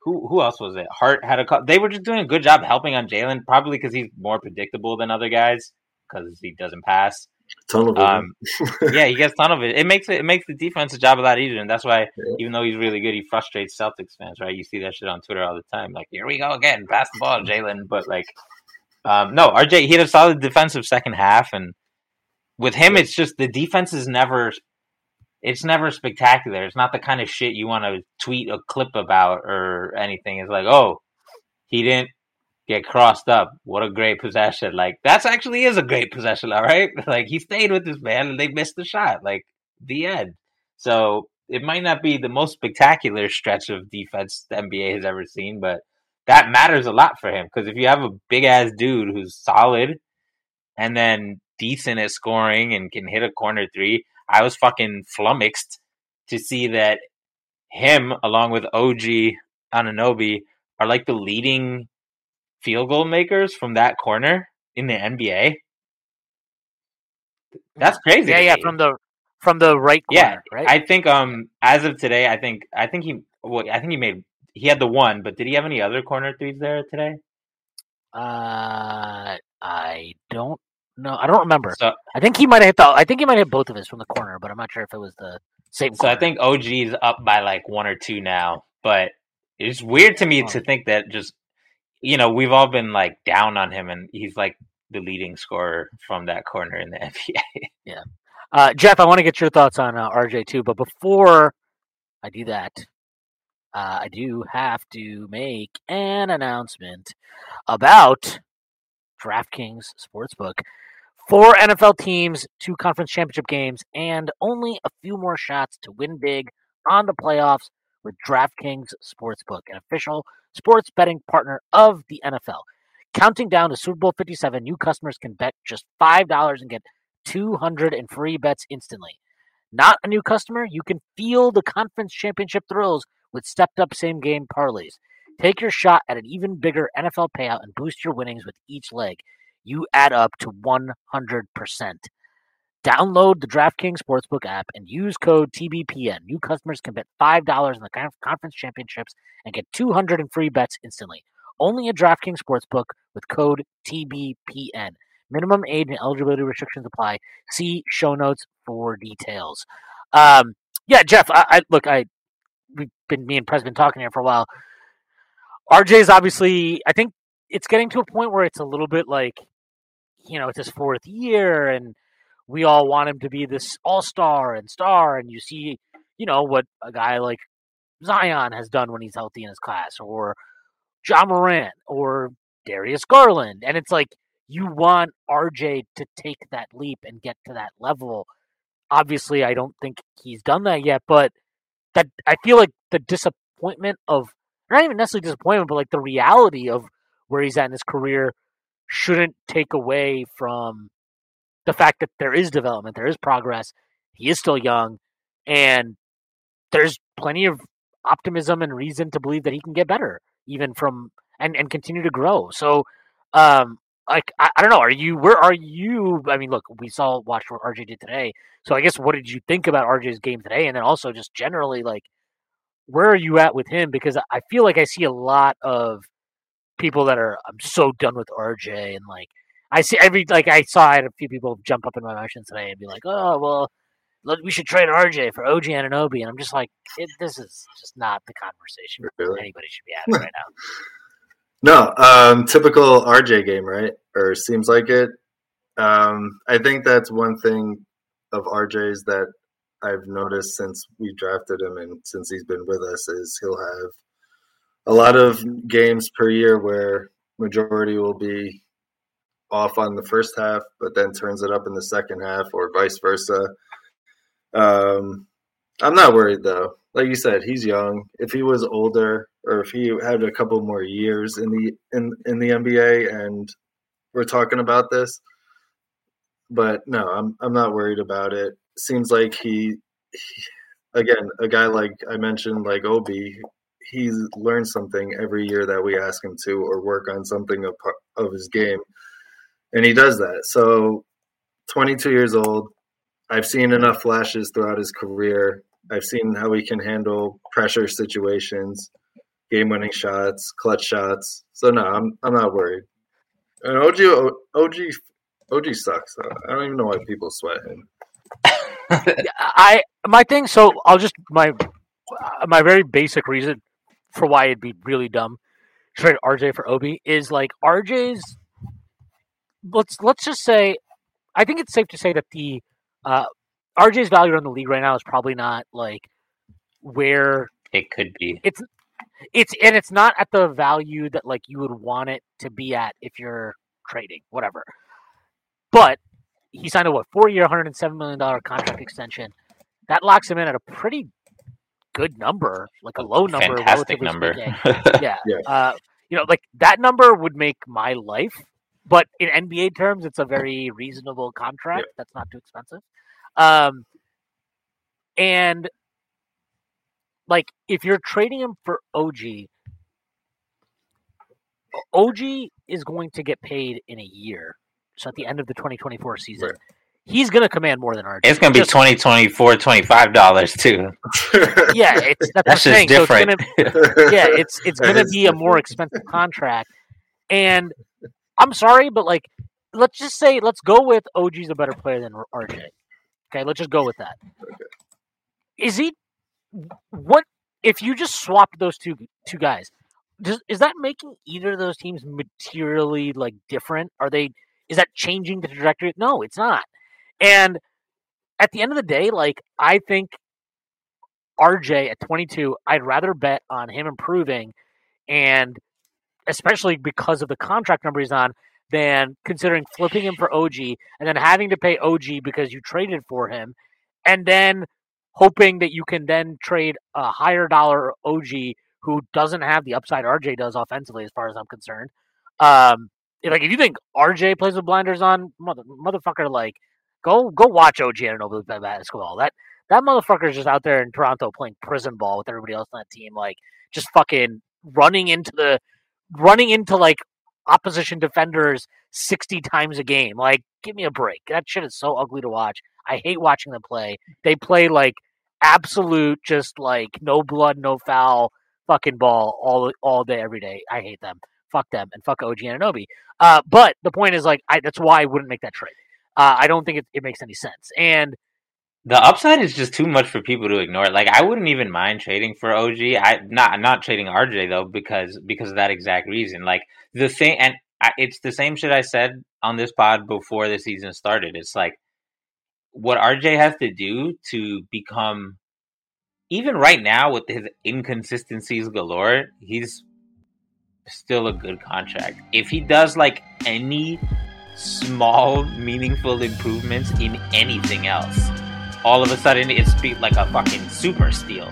S2: who who else was it? Hart had a. They were just doing a good job helping on Jaylen, probably because he's more predictable than other guys because he doesn't pass.
S3: Tunnel. Um, *laughs*
S2: yeah, he gets tunnel vision. It makes it, it makes the defense's job a lot easier, and that's why yeah. even though he's really good, he frustrates Celtics fans. Right? You see that shit on Twitter all the time. Like, here we go again, pass the ball, Jaylen. But like, um, no, RJ, he had a solid defensive second half, and with him, it's just the defense is never. It's never spectacular. It's not the kind of shit you want to tweet a clip about or anything. It's like, oh, he didn't get crossed up. What a great possession. Like that's actually is a great possession, all right? *laughs* Like he stayed with this man and they missed the shot. Like the end. So it might not be the most spectacular stretch of defense the NBA has ever seen, but that matters a lot for him because if you have a big ass dude who's solid and then decent at scoring and can hit a corner three, I was fucking flummoxed to see that him along with OG Anunoby are like the leading field goal makers from that corner in the NBA. That's crazy.
S1: Yeah, yeah, from the from the right corner, yeah, right?
S2: I think um as of today, I think I think he well, I think he made he had the one, but did he have any other corner threes there today?
S1: Uh I don't know. I don't remember.
S2: So,
S1: I think he might have hit the. I think he might have hit both of us from the corner, but I'm not sure if it was the same.
S2: so I
S1: corner.
S2: think OG's up by like one or two now, but it's weird to me
S1: Oh.
S2: to think that just you know we've all been like down on him, and he's like the leading scorer from that corner in the *laughs* NBA.
S1: Uh, Jeff, I want to get your thoughts on uh, RJ too, but before I do that, uh, I do have to make an announcement about DraftKings Sportsbook. Four NFL teams, two conference championship games, and only a few more shots to win big on the playoffs with DraftKings Sportsbook, an official sports betting partner of the NFL. Counting down to Super Bowl 57, new customers can bet just $5 and get 200 in free bets instantly. Not a new customer? You can feel the conference championship thrills with stepped up same game parlays. Take your shot at an even bigger NFL payout and boost your winnings with each leg. You add up to 100%. Download the DraftKings Sportsbook app and use code TBPN. New customers can bet $5 in the con- conference championships and get 200 in free bets instantly. Only at DraftKings Sportsbook with code TBPN. Minimum age and eligibility restrictions apply. See show notes for details. Um, yeah, Jeff. I, I look. I we've been me and Prez been talking here for a while. RJ is obviously. I think it's getting to a point where it's a little bit like, you know, it's his fourth year, and we all want him to be this all star and star. And you see, you know, what a guy like Zion has done when he's healthy in his class, or Ja Morant, or Darius Garland, and it's like you want RJ to take that leap and get to that level. Obviously, I don't think he's done that yet, but that I feel like the disappointment of not even necessarily disappointment, but like the reality of where he's at in his career shouldn't take away from the fact that there is development, there is progress. He is still young, and there's plenty of optimism and reason to believe that he can get better, even from and and continue to grow. So, um, like I, I don't know, are you where are you? I mean, look, we saw watch what RJ did today. So I guess what did you think about RJ's game today, and then also just generally like where are you at with him? Because I feel like I see a lot of people that are I'm so done with RJ and like I see every like I saw I had a few people jump up in my mentions today and be like, oh well, look, we should trade RJ for OG and Anunoby, and I'm just like, it, this is just not the conversation *laughs*
S3: Really?
S1: anybody should be having right now. *laughs*
S3: No, um, typical RJ game, right? Or seems like it. Um, I think that's one thing of RJ's that I've noticed since we drafted him and since he's been with us is he'll have a lot of games per year where majority will be off on the first half, but then turns it up in the second half, or vice versa. Um, I'm not worried though. Like you said, he's young. If he was older, or if he had a couple more years in the in in the NBA, and we're talking about this, but no, I'm I'm not worried about it. Seems like he, he again, a guy like I mentioned, like Obi, he's learned something every year that we ask him to, or work on something of of his game, and he does that. So, 22 years old. I've seen enough flashes throughout his career. I've seen how he can handle pressure situations, game-winning shots, clutch shots. So no, I'm I'm not worried. And OG OG OG sucks. I don't even know why people sweat him. *laughs*
S1: I my thing. So I'll just my my very basic reason for why it'd be really dumb to trade RJ for Obi is like RJ's. Let's let's just say, I think it's safe to say that the uh, RJ's value in the league right now is probably not like where
S2: it could be.
S1: It's it's and it's not at the value that like you would want it to be at if you're trading whatever but he signed a what four year 107 million dollar contract extension that locks him in at a pretty good number like a low number
S2: Fantastic number. *laughs*
S1: yeah,
S3: Yeah.
S1: Uh, you know like that number would make my life but in nba terms it's a very reasonable contract that's not too expensive um and like if you're trading him for OG, OG is going to get paid in a year. So at the end of the 2024 season,
S3: Right.
S1: He's going to command more than RJ.
S2: it's gonna be
S1: Just-
S2: 20 24 25 dollars too. *laughs*
S1: Yeah, it's that's, what I'm
S2: That's just
S1: saying. So it's
S2: different.
S1: gonna, yeah, it's it's going to
S3: is
S1: be a more expensive contract. And I'm sorry, but like let's just say let's go with OG's a better player than RJ. Okay, let's just go with that.
S3: Okay.
S1: Is he what if you just swapped those two two guys? Does, is that making either of those teams materially like different? Are they is that changing the trajectory? No, it's not. And at the end of the day, like I think RJ at 22, I'd rather bet on him improving and especially because of the contract number he's on than considering flipping him for OG and then having to pay OG because you traded for him and then hoping that you can then trade a higher dollar OG who doesn't have the upside RJ does offensively as far as I'm concerned. Um like if you think RJ plays with blinders on, mother, motherfucker, like go go watch OG Anunoby play basketball. That that motherfucker is just out there in Toronto playing prison ball with everybody else on that team, like just fucking running into the running into like opposition defenders 60 times a game. Like, give me a break. That shit is so ugly to watch. I hate watching them play. They play like absolute, just like no blood, no foul fucking ball all all day, every day. I hate them. Fuck them and fuck OG Anunoby. Uh, but the point is, like, I, that's why I wouldn't make that trade. Uh, I don't think it, it makes any sense. And
S2: the upside is just too much for people to ignore. Like I wouldn't even mind trading for OG. I not not trading RJ though because because of that exact reason. Like the thing, and I, it's the same shit I said on this pod before the season started. It's like what RJ has to do to become even right now with his inconsistencies galore. He's still a good contract. If he does like any small meaningful improvements in anything else all of a sudden it's like a fucking super steal.